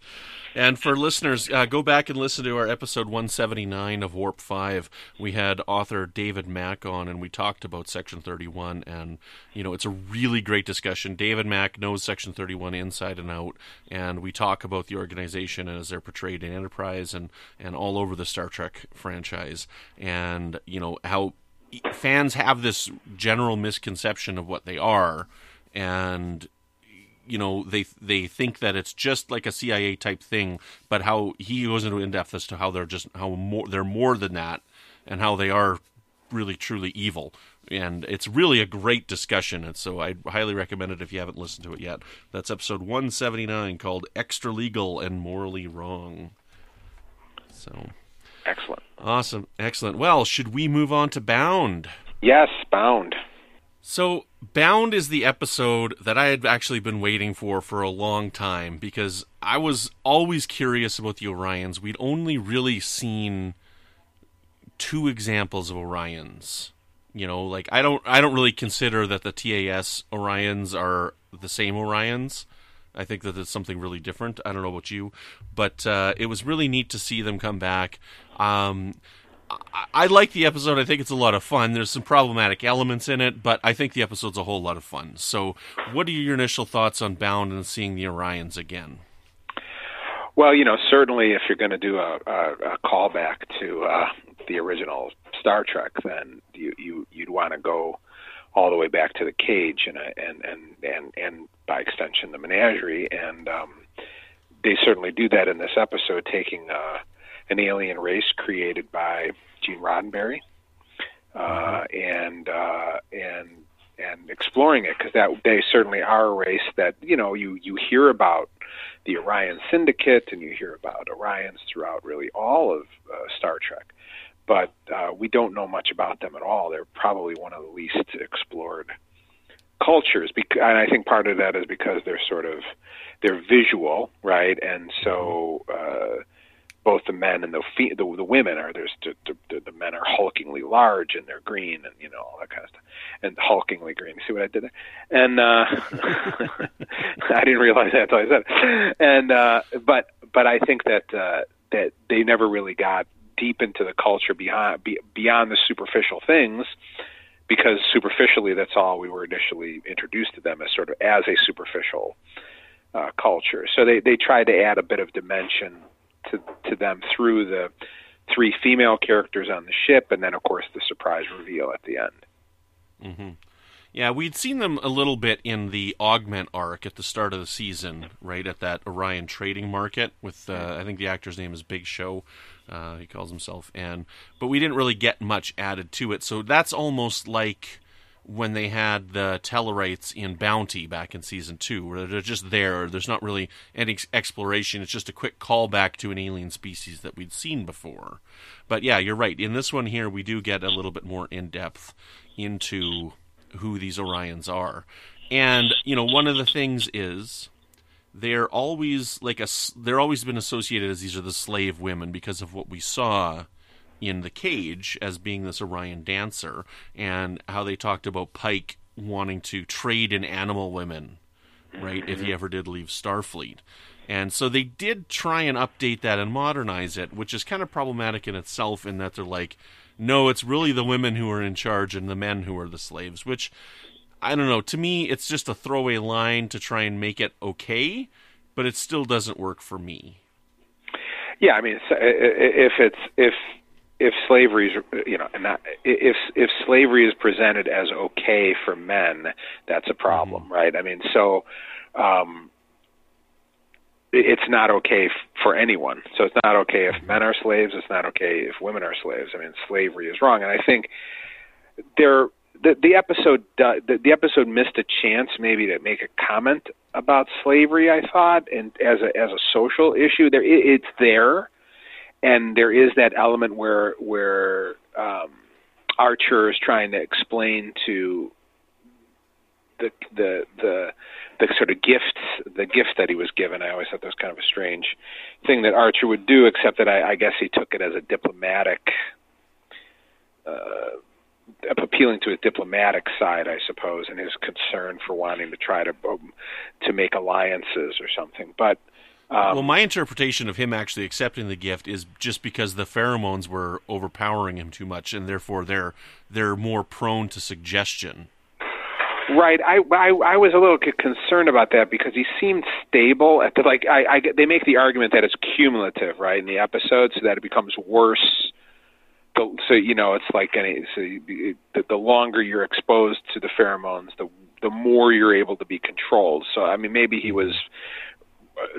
[SPEAKER 1] And for listeners, uh, go back and listen to our episode 179 of Warp 5. We had author David Mack on, and we talked about Section 31. And, you know, it's a really great discussion. David Mack knows Section 31 inside and out. And we talk about the organization as they're portrayed in Enterprise and, and all over the Star Trek franchise. And, you know, how fans have this general misconception of what they are. And you know they they think that it's just like a CIA type thing, but how he goes into in depth as to how they're just how more they're more than that, and how they are really truly evil. And it's really a great discussion, and so I highly recommend it if you haven't listened to it yet. That's episode 179 called "Extra Legal and Morally Wrong." So,
[SPEAKER 5] excellent,
[SPEAKER 1] awesome, excellent. Well, should we move on to Bound?
[SPEAKER 5] Yes, Bound.
[SPEAKER 1] So, Bound is the episode that I had actually been waiting for for a long time because I was always curious about the Orions. We'd only really seen two examples of Orions. You know, like I don't I don't really consider that the TAS Orions are the same Orions. I think that it's something really different. I don't know about you, but uh, it was really neat to see them come back. Um, I, like the episode. I think it's a lot of fun. There's some problematic elements in it, but I think the episode's a whole lot of fun. So, what are your initial thoughts on Bound and seeing the Orions again?
[SPEAKER 5] Well, you know, certainly if you're going to do a, a, a callback to uh, the original Star Trek, then you, you you'd want to go all the way back to the cage and and and and and by extension the menagerie, and um, they certainly do that in this episode, taking uh, an alien race created by Gene Roddenberry, uh, and uh, and and exploring it because that they certainly are a race that you know you you hear about the Orion Syndicate and you hear about Orions throughout really all of uh, Star Trek, but uh, we don't know much about them at all. They're probably one of the least explored cultures, and I think part of that is because they're sort of they're visual, right? And so uh, both the men and the fe- the, the women are there's the, the, the men are hulkingly large and they're green and you know all that kind of stuff and hulkingly green. See what I did there? And uh, I didn't realize that until I said it. And uh, but but I think that uh, that they never really got deep into the culture beyond be, beyond the superficial things because superficially that's all we were initially introduced to them as sort of as a superficial uh, culture. So they they tried to add a bit of dimension to to them through the three female characters on the ship, and then of course the surprise reveal at the end.
[SPEAKER 1] Mm-hmm. Yeah, we'd seen them a little bit in the augment arc at the start of the season, right at that Orion trading market. With uh, I think the actor's name is Big Show, uh, he calls himself, and but we didn't really get much added to it. So that's almost like when they had the Tellarites in Bounty back in season two, where they're just there. There's not really any exploration. It's just a quick callback to an alien species that we'd seen before. But yeah, you're right. In this one here, we do get a little bit more in depth into who these Orions are. And, you know, one of the things is they're always like a they're always been associated as these are the slave women because of what we saw in the cage as being this Orion dancer and how they talked about Pike wanting to trade in animal women, right? If he mm-hmm. ever did leave Starfleet. And so they did try and update that and modernize it, which is kind of problematic in itself in that they're like, no, it's really the women who are in charge and the men who are the slaves, which I don't know. To me, it's just a throwaway line to try and make it okay, but it still doesn't work for me.
[SPEAKER 5] Yeah, I mean, if it's if if slavery is you know not if if slavery is presented as okay for men that's a problem
[SPEAKER 1] Mm-hmm.
[SPEAKER 5] right? I mean so um it's not okay f- for anyone. So it's not okay if men are slaves it's not okay if women are slaves. I mean slavery is wrong. And i think there the the episode the, the episode missed a chance maybe to make a comment about slavery i thought and as a as a social issue there it, it's there and there is that element where where um, Archer is trying to explain to the the the the sort of gifts the gift that he was given. I always thought that was kind of a strange thing that Archer would do, except that I, I guess he took it as a diplomatic. Uh, appealing to his diplomatic side, I suppose, and his concern for wanting to try to um, to make alliances or something. But um,
[SPEAKER 1] well, my interpretation of him actually accepting the gift is just because the pheromones were overpowering him too much, and therefore they're they're more prone to suggestion.
[SPEAKER 5] Right. I, I I was a little concerned about that because he seemed stable. At the, like I, I they make the argument that it's cumulative, right, in the episode, so that it becomes worse. The, so you know, it's like any. So you, the, the longer you're exposed to the pheromones, the the more you're able to be controlled. So I mean, maybe he was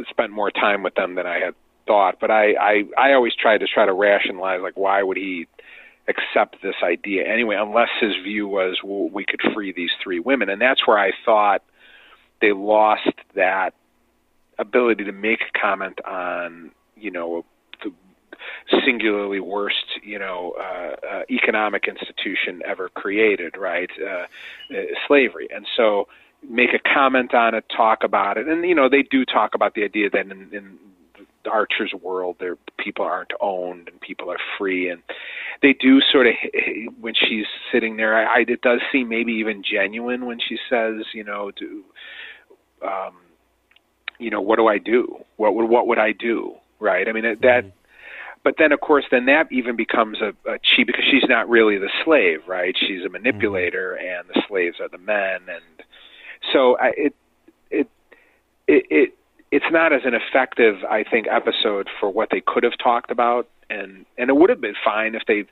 [SPEAKER 5] spent more time with them than I had thought. But I I I always tried to try to rationalize like why would he accept this idea anyway, unless his view was well, we could free these three women, and that's where I thought they lost that ability to make a comment on you know the, singularly worst, you know, uh, uh, economic institution ever created, right? Uh, uh, slavery, and so make a comment on it, talk about it, and you know they do talk about the idea that in, in the Archer's world, there people aren't owned and people are free, and they do sort of when she's sitting there. I, I it does seem maybe even genuine when she says, you know, do, um, you know, what do I do? What would what would I do? Right? I mean that. Mm-hmm. But then, of course, then that even becomes a, a she because she's not really the slave, right? She's a manipulator, mm-hmm. and the slaves are the men, and so it it it it it's not as an effective, I think, episode for what they could have talked about, and and it would have been fine if they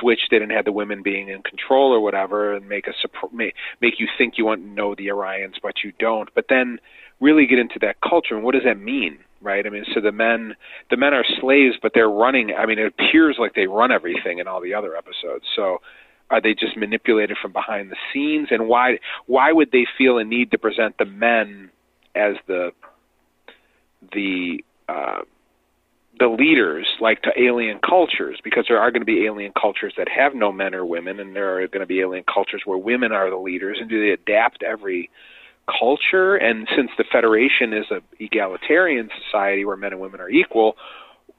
[SPEAKER 5] switched it and had the women being in control or whatever, and make a make make you think you want to know the Orions, but you don't. But then really get into that culture and what does that mean, right? I mean, so the men the men are slaves, but they're running. I mean, it appears like they run everything in all the other episodes. So are they just manipulated from behind the scenes? And why why would they feel a need to present the men as the the uh, the leaders like to alien cultures because there are going to be alien cultures that have no men or women and there are going to be alien cultures where women are the leaders and do they adapt every culture and since the federation is a egalitarian society where men and women are equal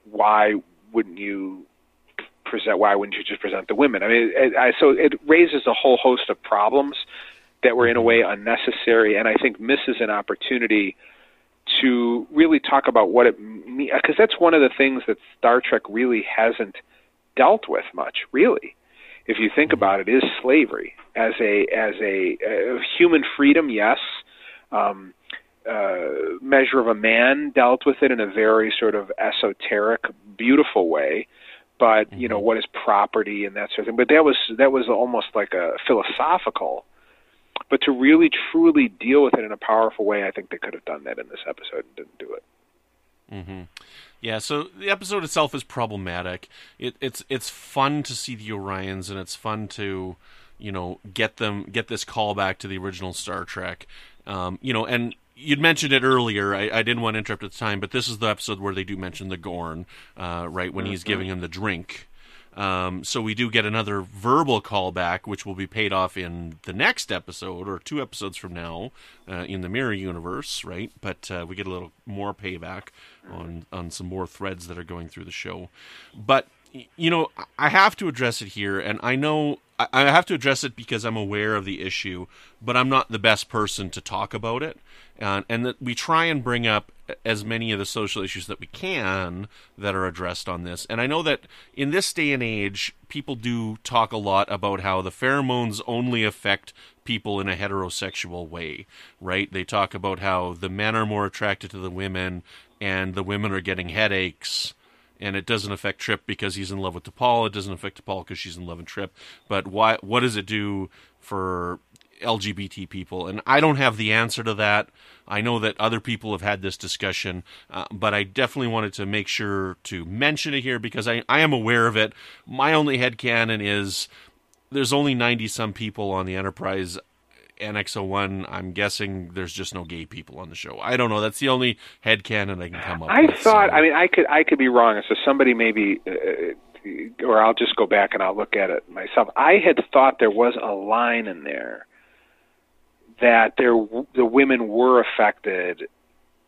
[SPEAKER 5] why wouldn't you present why wouldn't you just present the women i mean it, I, so it raises a whole host of problems that were in a way unnecessary and i think misses an opportunity to really talk about what it means, because that's one of the things that Star Trek really hasn't dealt with much, really. If you think about it, is slavery as a as a, a human freedom? Yes, um, uh, measure of a man dealt with it in a very sort of esoteric, beautiful way. But you know, what is property and that sort of thing. But that was that was almost like a philosophical but to really truly deal with it in a powerful way, I think they could have done that in this episode and didn't do it.
[SPEAKER 1] Mm-hmm. Yeah, so the episode itself is problematic. It, it's it's fun to see the Orions, and it's fun to you know get them get this callback to the original Star Trek. Um, you know, and you'd mentioned it earlier. I, I, didn't want to interrupt at the time, but this is the episode where they do mention the Gorn, uh, right when he's giving him the drink. Um, so we do get another verbal callback, which will be paid off in the next episode or two episodes from now uh, in the Mirror Universe, right? But uh, we get a little more payback on on some more threads that are going through the show. But you know, I have to address it here, and I know I have to address it because I'm aware of the issue, but I'm not the best person to talk about it. And, and that we try and bring up as many of the social issues that we can that are addressed on this. And I know that in this day and age, people do talk a lot about how the pheromones only affect people in a heterosexual way, right? They talk about how the men are more attracted to the women and the women are getting headaches and it doesn't affect Trip because he's in love with T'Pol. It doesn't affect T'Pol because she's in love with Trip. But why? What does it do for LGBT people? And I don't have the answer to that. I know that other people have had this discussion, uh, but I definitely wanted to make sure to mention it here because I, I am aware of it. My only head headcanon is there's only 90 some people on the Enterprise. NX01, I'm guessing there's just no gay people on the show. I don't know. That's the only head headcanon I can come up
[SPEAKER 5] I
[SPEAKER 1] with.
[SPEAKER 5] I thought, so. I mean, I could I could be wrong. So somebody maybe, uh, or I'll just go back and I'll look at it myself. I had thought there was a line in there that there the women were affected,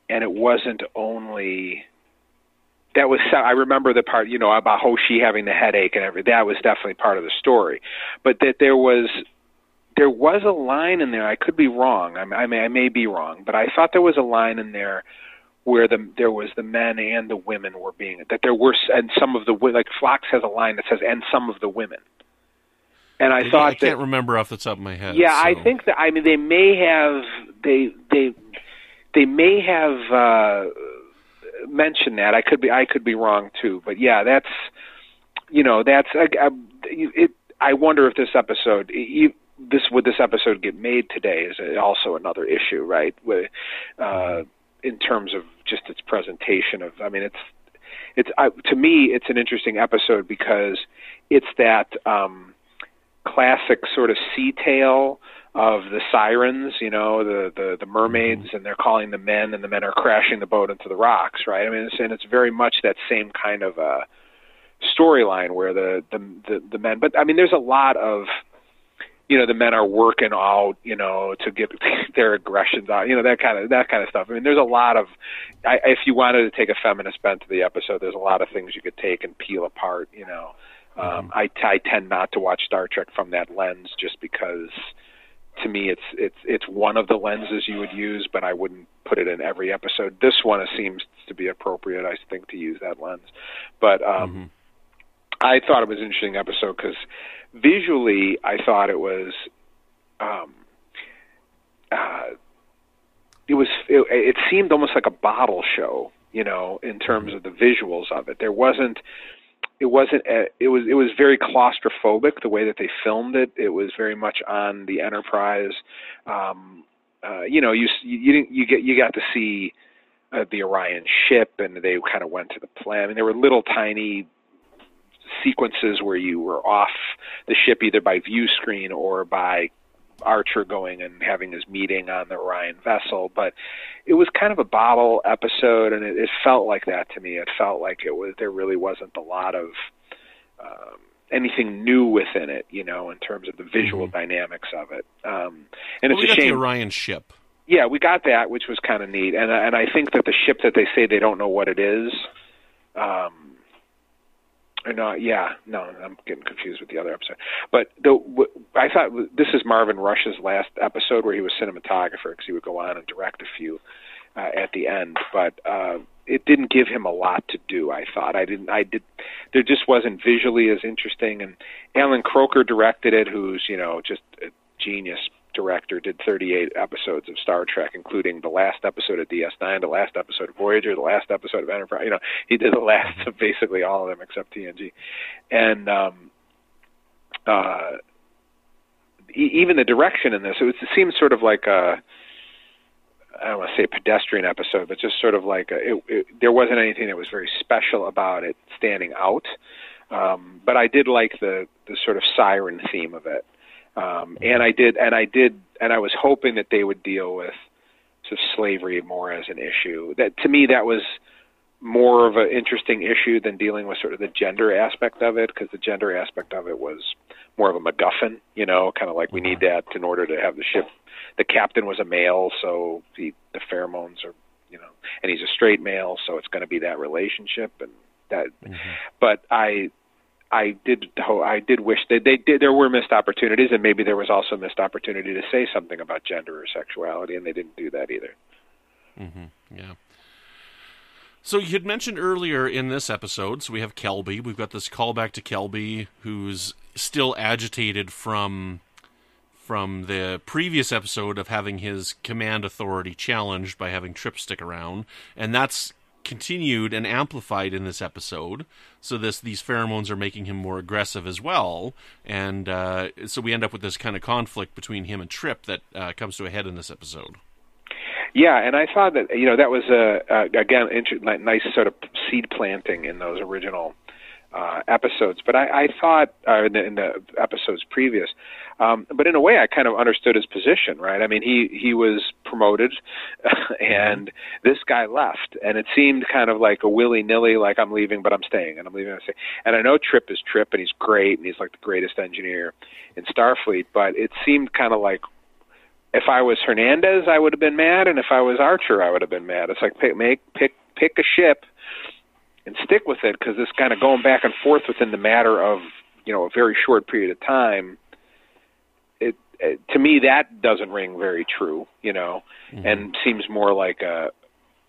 [SPEAKER 5] and it wasn't only that was I remember the part you know about Hoshi having the headache and everything. That was definitely part of the story, but that there was there was a line in there. I could be wrong. I, I may I may be wrong, but I thought there was a line in there where the there was the men and the women were being that there were and some of the like Phlox has a line that says and some of the women. And I, thought I
[SPEAKER 1] can't remember off the top of my head.
[SPEAKER 5] Yeah,
[SPEAKER 1] so.
[SPEAKER 5] I think that I mean they may have they they they may have uh mentioned that. I could be I could be wrong too, but yeah, that's you know that's I, I, it. I wonder if this episode you, this would this episode get made today is also another issue, right? With, uh, in terms of just its presentation of, I mean, it's it's I, to me it's an interesting episode because it's that. um classic sort of sea tale of the sirens, you know, the the, the mermaids, mm-hmm. and they're calling the men, and the men are crashing the boat into the rocks, right? I mean, it's, and it's very much that same kind of uh, storyline where the, the the the men. But I mean, there's a lot of you know the men are working out you know to get their aggressions out you know that kind of that kind of stuff. I mean there's a lot of I, if you wanted to take a feminist bent to the episode there's a lot of things you could take and peel apart you know. Um i i tend not to watch star trek from that lens just because to me it's it's it's one of the lenses you would use but i wouldn't put it in every episode. This one seems to be appropriate i think to use that lens. But um
[SPEAKER 1] Mm-hmm.
[SPEAKER 5] i thought it was an interesting episode because visually i thought it was um uh it was it, it seemed almost like a bottle show you know in terms of the visuals of it. There wasn't it wasn't a, it was it was very claustrophobic the way that they filmed it. It was very much on the enterprise um uh you know you you didn't you get you got to see uh, the Orion ship and they kind of went to the planet. I mean, there were little tiny sequences where you were off the ship either by view screen or by Archer going and having his meeting on the Orion vessel, but it was kind of a bottle episode, and it, it felt like that to me. It felt like it was there really wasn't a lot of um, anything new within it, you know, in terms of the visual dynamics of it. Um, and
[SPEAKER 1] Well,
[SPEAKER 5] it's a shame.
[SPEAKER 1] the Orion ship.
[SPEAKER 5] Yeah, we got that, which was kind of neat, and and I think that the ship that they say they don't know what it is, um, or not. Yeah, no, I'm getting confused with the other episode. But the I thought this is Marvin Rush's last episode where he was cinematographer because he would go on and direct a few uh, at the end, but. uh it didn't give him a lot to do. I thought I didn't. I did. There just wasn't visually as interesting. And Allan Kroeker directed it, who's you know just a genius director, did 38 episodes of Star Trek, including the last episode of DS9, the last episode of Voyager, the last episode of Enterprise. You know, he did the last of basically all of them except TNG, and um, uh, e- even the direction in this, it, was, it seems sort of like a. I don't want to say pedestrian episode, but just sort of like a, it, it, there wasn't anything that was very special about it standing out. Um, but I did like the the sort of siren theme of it um, and I did, and I did, and I was hoping that they would deal with sort of slavery more as an issue. That to me, that was more of an interesting issue than dealing with sort of the gender aspect of it, because the gender aspect of it was more of a MacGuffin, you know, kind of like we need that in order to have the ship. The captain was a male, so the the pheromones are, you know, and he's a straight male, so it's going to be that relationship and that. But I I did I did wish that they did there were missed opportunities and maybe there was also missed opportunity to say something about gender or sexuality and they didn't do that either. Mm-hmm.
[SPEAKER 1] Yeah. So you had mentioned earlier in this episode, so we have Kelby. We've got this callback to Kelby, who's still agitated from from the previous episode of having his command authority challenged by having Trip stick around, and that's continued and amplified in this episode. So this these pheromones are making him more aggressive as well, and uh, so we end up with this kind of conflict between him and Trip that uh, comes to a head in this episode.
[SPEAKER 5] Yeah, and I thought that you know that was a, a again nice sort of seed planting in those original uh, episodes. But I, I thought uh, in, the, in the episodes previous, um, but in a way, I kind of understood his position. Right? I mean, he he was promoted, and this guy left, and it seemed kind of like a willy nilly, like I'm leaving, but I'm staying, and I'm leaving. I'm staying. And I know Trip is Trip, and he's great, and he's like the greatest engineer in Starfleet. But it seemed kind of like if I was Hernandez, I would have been mad, and if I was Archer, I would have been mad. It's like pick make pick pick a ship and stick with it because this kind of going back and forth within the matter of you know a very short period of time. It to me that doesn't ring very true, you know, mm-hmm. and seems more like a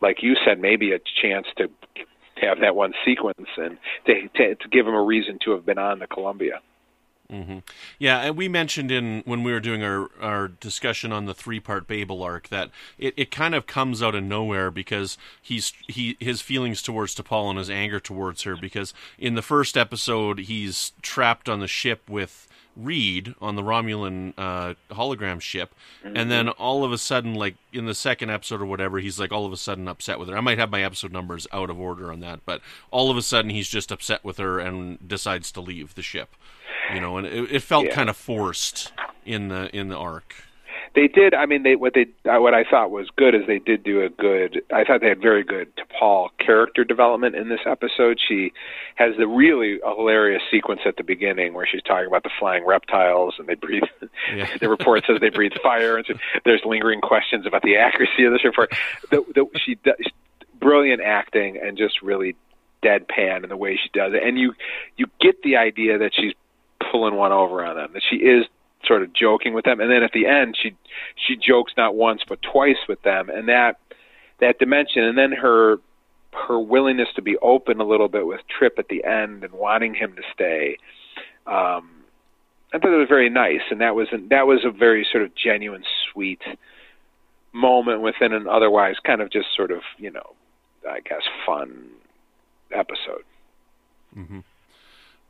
[SPEAKER 5] like you said maybe a chance to have that one sequence and to to, to give him a reason to have been on the Columbia. Mm-hmm.
[SPEAKER 1] Yeah, and we mentioned in when we were doing our, our discussion on the three part Babel arc that it, it kind of comes out of nowhere because he's he his feelings towards T'Pol and his anger towards her because in the first episode he's trapped on the ship with Reed on the Romulan uh, hologram ship, and then all of a sudden, like in the second episode or whatever, he's like all of a sudden upset with her. I might have my episode numbers out of order on that, but all of a sudden he's just upset with her and decides to leave the ship. You know, and it, it felt
[SPEAKER 5] Yeah.
[SPEAKER 1] kind of forced in the in the arc.
[SPEAKER 5] They did. I mean, they what they uh, what I thought was good is they did do a good. I thought they had very good T'Pol character development in this episode. She has the really hilarious sequence at the beginning where she's talking about the flying reptiles and they breathe. Yeah. the report says they breathe fire, and so there's lingering questions about the accuracy of this report. The, the, she does brilliant acting and just really deadpan in the way she does it, and you you get the idea that she's pulling one over on them, that she is sort of joking with them, and then at the end she she jokes not once but twice with them, and that that dimension, and then her her willingness to be open a little bit with Trip at the end and wanting him to stay. Um, I thought it was very nice, and that was that was a very sort of genuine, sweet moment within an otherwise kind of just sort of you know, I guess fun episode.
[SPEAKER 1] Mm-hmm.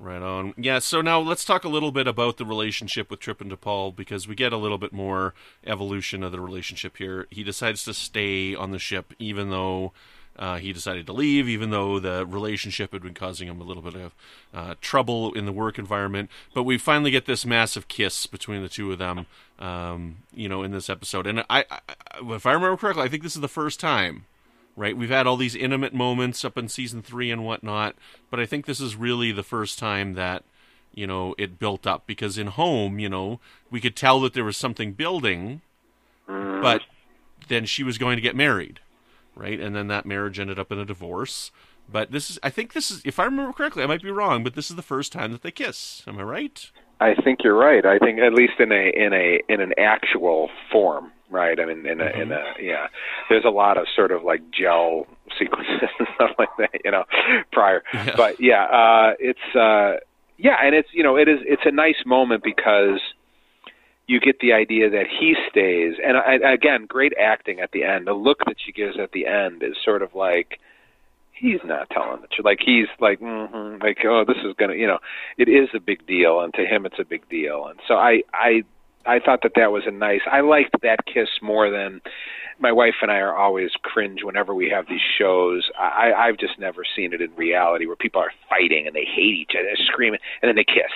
[SPEAKER 1] Right on. Yeah, so now let's talk a little bit about the relationship with Trip and T'Pol because we get a little bit more evolution of the relationship here. He decides to stay on the ship even though uh, he decided to leave, even though the relationship had been causing him a little bit of uh, trouble in the work environment. But we finally get this massive kiss between the two of them, um, you know, in this episode. And I, I, if I remember correctly, I think this is the first time right? We've had all these intimate moments up in season three and whatnot, but I think this is really the first time that you know it built up because in home, you know, we could tell that there was something building,
[SPEAKER 5] mm.
[SPEAKER 1] but then she was going to get married, right? And then that marriage ended up in a divorce. But this is, I think this is, if I remember correctly, I might be wrong, but this is the first time that they kiss. Am I right?
[SPEAKER 5] I think you're right. I think at least in a in a in an actual form, right? I mean, in a, mm-hmm. in a yeah, there's a lot of sort of like gel sequences and stuff like that, you know, prior. Yeah. But yeah, uh, it's uh, yeah, and it's you know, it is it's a nice moment because you get the idea that he stays, and I, again, great acting at the end. The look that she gives at the end is sort of like he's not telling the truth. Like he's like, mm-hmm, like, oh, this is gonna, you know, it is a big deal, and to him, it's a big deal. And so I, I, I thought that that was a nice. I liked that kiss more than my wife and I are always cringe whenever we have these shows. I, I've just never seen it in reality where people are fighting and they hate each other, they're screaming, and then they kiss.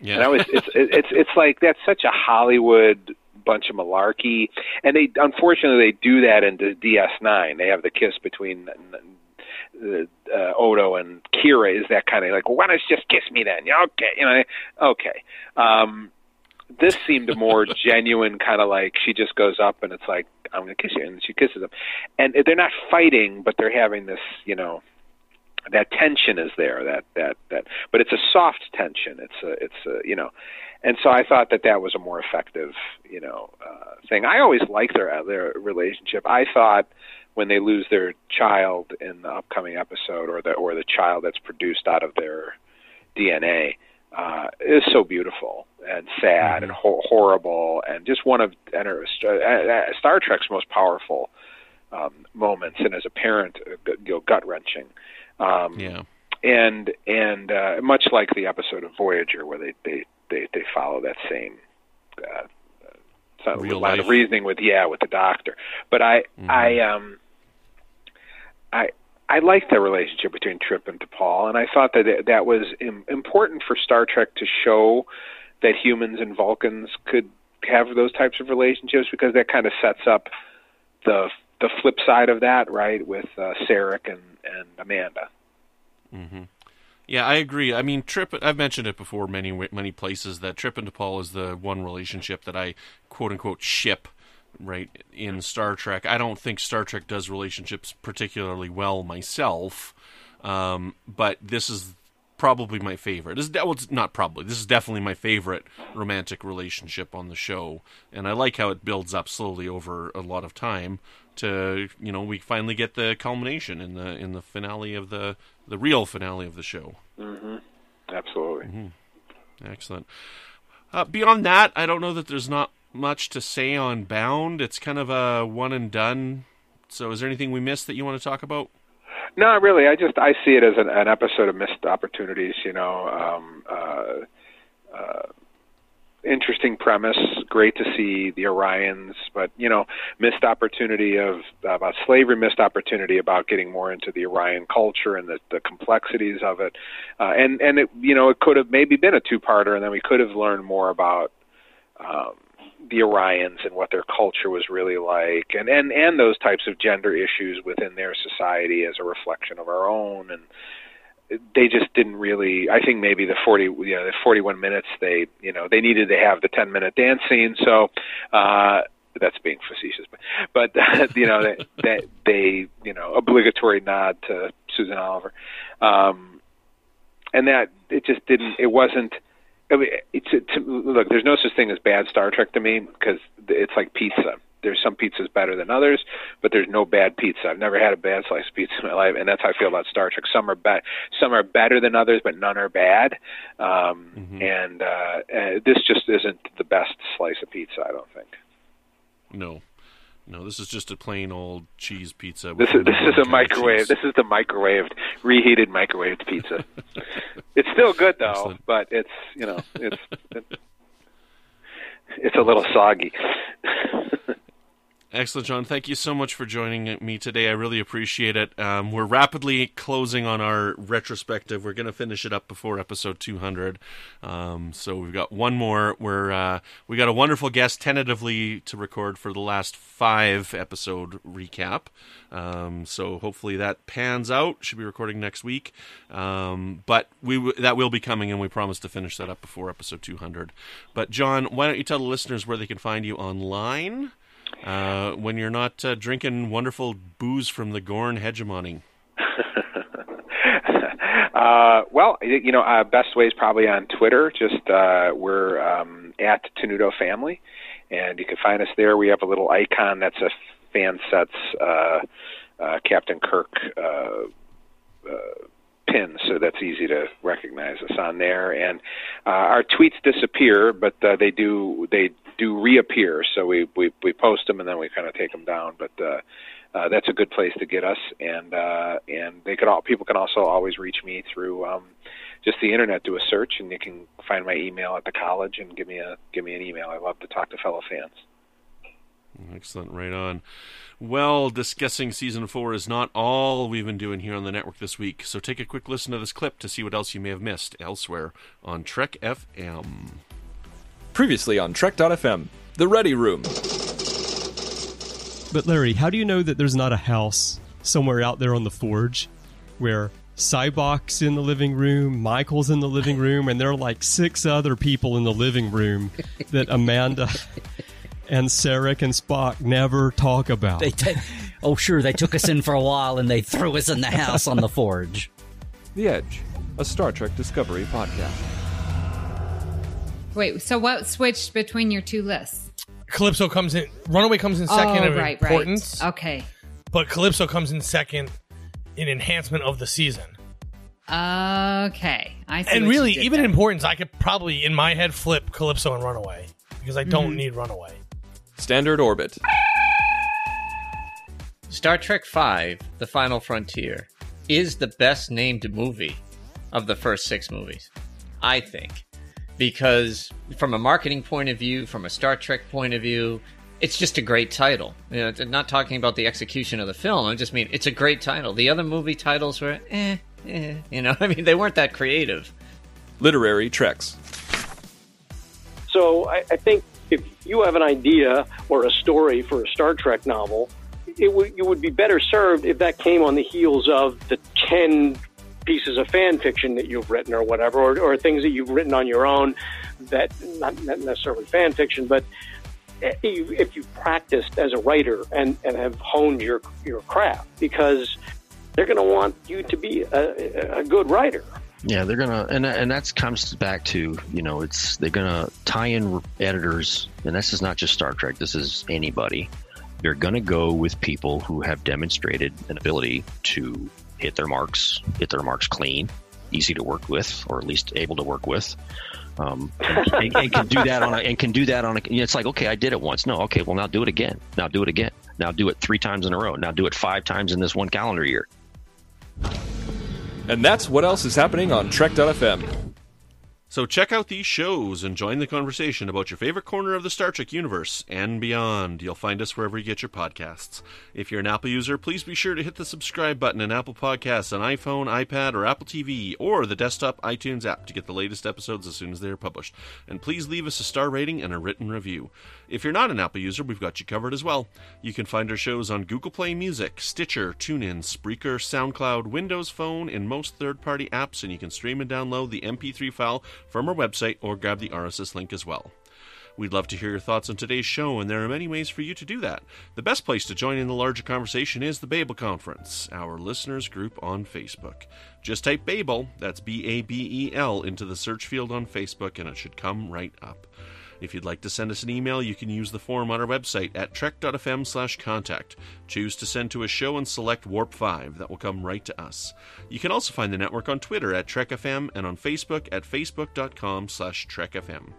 [SPEAKER 5] Yeah. And I was, it's, it's, it's like that's such a Hollywood bunch of malarkey, and they unfortunately they do that into DS9. They have the kiss between uh, Odo and Kira is that kind of like, well, why don't you just kiss me then? Yeah, okay, you know, okay. Um, this seemed a more genuine kind of like she just goes up and it's like I'm going to kiss you, and she kisses him, and they're not fighting, but they're having this, you know, that tension is there, that that that, but it's a soft tension. It's a it's a you know, and so I thought that that was a more effective, you know, uh, thing. I always liked their their relationship. I thought when they lose their child in the upcoming episode, or the or the child that's produced out of their DNA, uh, is so beautiful and sad mm-hmm. and ho- horrible, and just one of and, uh, uh, Star Trek's most powerful um, moments, and as a parent, uh, you know, gut wrenching. Um,
[SPEAKER 1] yeah.
[SPEAKER 5] And and uh, much like the episode of Voyager, where they they they, they follow that same uh, Real line life. of reasoning with yeah with the doctor. But I mm-hmm. I um I I liked the relationship between Trip and T'Pol, and I thought that it, that was Im- important for Star Trek to show that humans and Vulcans could have those types of relationships because that kind of sets up the the flip side of that, right, with uh, Sarek and and Amanda.
[SPEAKER 1] Mm-hmm. Yeah, I agree. I mean, Trip. I've mentioned it before many many places that Trip and T'Pol is the one relationship that I quote unquote ship right in Star Trek. I don't think Star Trek does relationships particularly well myself, um, but this is probably my favorite. This is well, it's not probably. This is definitely my favorite romantic relationship on the show, and I like how it builds up slowly over a lot of time. To you know, we finally get the culmination in the in the finale of the the real finale of the show.
[SPEAKER 5] Mm-hmm. Absolutely.
[SPEAKER 1] Mm-hmm. Excellent. Uh, beyond that, I don't know that there's not much to say on Bound. It's kind of a one and done. So, is there anything we missed that you want to talk about?
[SPEAKER 5] No, really. I just I see it as an, an episode of missed opportunities. You know, um, uh, uh, interesting premise. Great to see the Orions, but you know, missed opportunity of about slavery, missed opportunity about getting more into the Orion culture and the, the complexities of it. Uh, and and it you know it could have maybe been a two-parter, and then we could have learned more about. Um, the Orions and what their culture was really like, and and and those types of gender issues within their society as a reflection of our own, and they just didn't really. I think maybe the forty, you know, the forty-one minutes they, you know, they needed to have the ten-minute dance scene, so. uh that's being facetious, but, but you know that they, they you know obligatory nod to Susan Oliver, um, and that it just didn't. It wasn't I mean, it's to, look. There's no such thing as bad Star Trek to me because it's like pizza. There's some pizzas better than others, but there's no bad pizza. I've never had a bad slice of pizza in my life, and that's how I feel about Star Trek. Some are bad, some are better than others, but none are bad. Um, mm-hmm. And uh, uh, this just isn't the best slice of pizza. I don't think.
[SPEAKER 1] No, no, this is just a plain old cheese pizza.
[SPEAKER 5] This is this is a microwave. This is the microwaved, reheated microwaved pizza. it's still good though, Excellent. but it's you know it's it's a little soggy.
[SPEAKER 1] Excellent, John. Thank you so much for joining me today. I really appreciate it. Um, we're rapidly closing on our retrospective. We're going to finish it up before episode 200. Um, so we've got one more. We're uh, we got a wonderful guest tentatively to record for the last five episode recap. Um, so hopefully that pans out. Should be recording next week. Um, but we w- that will be coming, and we promise to finish that up before episode 200. But John, why don't you tell the listeners where they can find you online? Uh, when you're not uh, drinking wonderful booze from the Gorn hegemony?
[SPEAKER 5] uh, well, you know, uh, best way is probably on Twitter. Just uh, we're um, at Tenuto Family, and you can find us there. We have a little icon that's a fan sets uh, uh, Captain Kirk. Uh, uh, pin, so that's easy to recognize us on there. And uh, our tweets disappear, but uh, they do they do reappear. So we we we post them and then we kind of take them down. But uh, uh, that's a good place to get us. And uh, and they could all people can also always reach me through. Um, just the internet, do a search, and you can find my email at the college and give me a give me an email. I love to talk to fellow fans.
[SPEAKER 1] Excellent, right on. Well, discussing season four is not all we've been doing here on the network this week, so take a quick listen to this clip to see what else you may have missed elsewhere on Trek FM.
[SPEAKER 6] Previously on Trek.fm, The Ready Room.
[SPEAKER 7] But Larry, how do you know that there's not a house somewhere out there on the forge where Sybok's in the living room, Michael's in the living room, and there are like six other people in the living room that Amanda and Sarek and Spock never talk about.
[SPEAKER 8] They t- oh, sure, they took us in for a while and they threw us in the house on the forge.
[SPEAKER 6] The Edge, a Star Trek Discovery podcast.
[SPEAKER 9] Wait, so what switched between your two lists?
[SPEAKER 10] Calypso comes in. Runaway comes in second
[SPEAKER 9] oh,
[SPEAKER 10] of
[SPEAKER 9] right,
[SPEAKER 10] importance.
[SPEAKER 9] Right. Okay.
[SPEAKER 10] But Calypso comes in second in enhancement of the season.
[SPEAKER 9] Okay, I see.
[SPEAKER 10] And really, even in importance, I could probably, in my head, flip Calypso and Runaway because I don't mm-hmm. need Runaway.
[SPEAKER 6] Standard Orbit.
[SPEAKER 11] Star Trek V The Final Frontier is the best named movie of the first six movies, I think. Because from a marketing point of view, from a Star Trek point of view, it's just a great title. You know, not talking about the execution of the film. I just mean it's a great title. The other movie titles were eh, eh, you know, I mean they weren't that creative.
[SPEAKER 6] Literary Treks.
[SPEAKER 12] So I, I think if you have an idea or a story for a Star Trek novel, it would you would be better served if that came on the heels of the ten pieces of fan fiction that you've written or whatever, or, or things that you've written on your own that not, necessarily fan fiction, but eh, if you've practiced as a writer and, and have honed your your craft, because they're going to want you to be a, a good writer.
[SPEAKER 13] Yeah, they're gonna, and and that comes back to you know, it's they're gonna tie in editors, and this is not just Star Trek. This is anybody. They're gonna go with people who have demonstrated an ability to hit their marks, hit their marks clean, easy to work with, or at least able to work with. Um, and, and, can do that on a, and can do that on a. It's like okay, I did it once. No, okay, well now do it again. Now do it again. Now do it three times in a row. Now do it five times in this one calendar year.
[SPEAKER 6] And that's what else is happening on Trek.fm.
[SPEAKER 1] So check out these shows and join the conversation about your favorite corner of the Star Trek universe and beyond. You'll find us wherever you get your podcasts. If you're an Apple user, please be sure to hit the subscribe button in Apple Podcasts on iPhone, iPad, or Apple TV, or the desktop iTunes app to get the latest episodes as soon as they are published. And please leave us a star rating and a written review. If you're not an Apple user, we've got you covered as well. You can find our shows on Google Play Music, Stitcher, TuneIn, Spreaker, SoundCloud, Windows Phone, and most third party apps, and you can stream and download the MP3 file from our website or grab the RSS link as well. We'd love to hear your thoughts on today's show, and there are many ways for you to do that. The best place to join in the larger conversation is the Babel Conference, our listeners group on Facebook. Just type Babel, that's B A B E L, into the search field on Facebook, and it should come right up. If you'd like to send us an email, you can use the form on our website at trek.fm slash contact. Choose to send to a show and select Warp 5. That will come right to us. You can also find the network on Twitter at TrekFM and on Facebook at facebook.com slash TrekFM.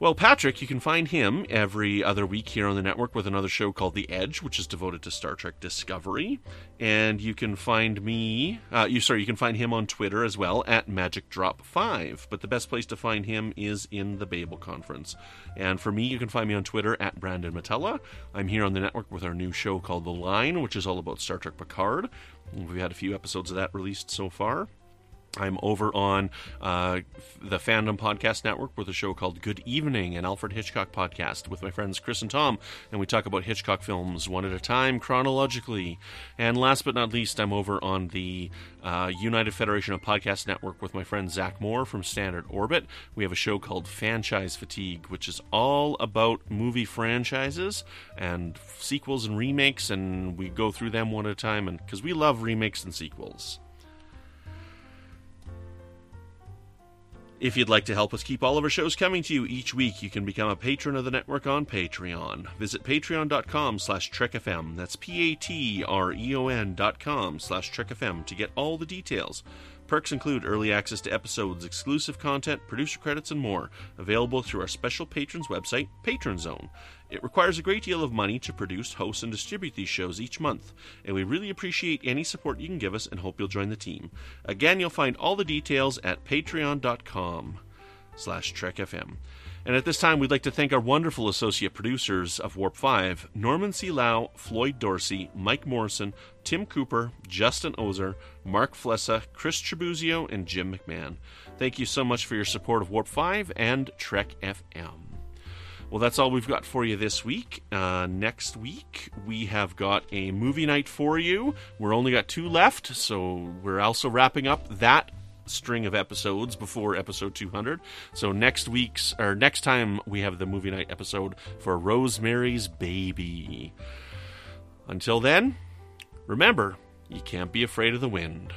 [SPEAKER 1] Well, Patrick, you can find him every other week here on the network with another show called The Edge, which is devoted to Star Trek Discovery. And you can find me, uh, you sorry, you can find him on Twitter as well at Magic Drop Five. But the best place to find him is in the Babel Conference. And for me, you can find me on Twitter at Brandon Mutala. I'm here on the network with our new show called The Line, which is all about Star Trek Picard. We've had a few episodes of that released so far. I'm over on uh, the Fandom Podcast Network with a show called Good Evening, an Alfred Hitchcock podcast with my friends Chris and Tom, and we talk about Hitchcock films one at a time chronologically. And last but not least, I'm over on the uh, United Federation of Podcast Network with my friend Zach Moore from Standard Orbit. We have a show called Franchise Fatigue, which is all about movie franchises and sequels and remakes, and we go through them one at a time, and because we love remakes and sequels. If you'd like to help us keep all of our shows coming to you each week, you can become a patron of the network on Patreon. Visit patreon.com slash trekfm. That's P-A-T-R-E-O-N dot com slash trekfm to get all the details. Perks include early access to episodes, exclusive content, producer credits, and more, available through our special patrons website, Patron Zone. It requires a great deal of money to produce, host, and distribute these shows each month, and we really appreciate any support you can give us and hope you'll join the team. Again, you'll find all the details at patreon.com slash trekfm. And at this time, we'd like to thank our wonderful associate producers of Warp 5 Norman C. Lao, Floyd Dorsey, Mike Morrison, Tim Cooper, Justin Oser, Mark Flessa, Chris Tribuzio, and Jim McMahon. Thank you so much for your support of Warp 5 and Trek FM. Well, that's all we've got for you this week. Uh, next week, we have got a movie night for you. We're only got two left, so we're also wrapping up that string of episodes before episode 200. So next week's or next time we have the movie night episode for Rosemary's Baby. Until then, remember, you can't be afraid of the wind.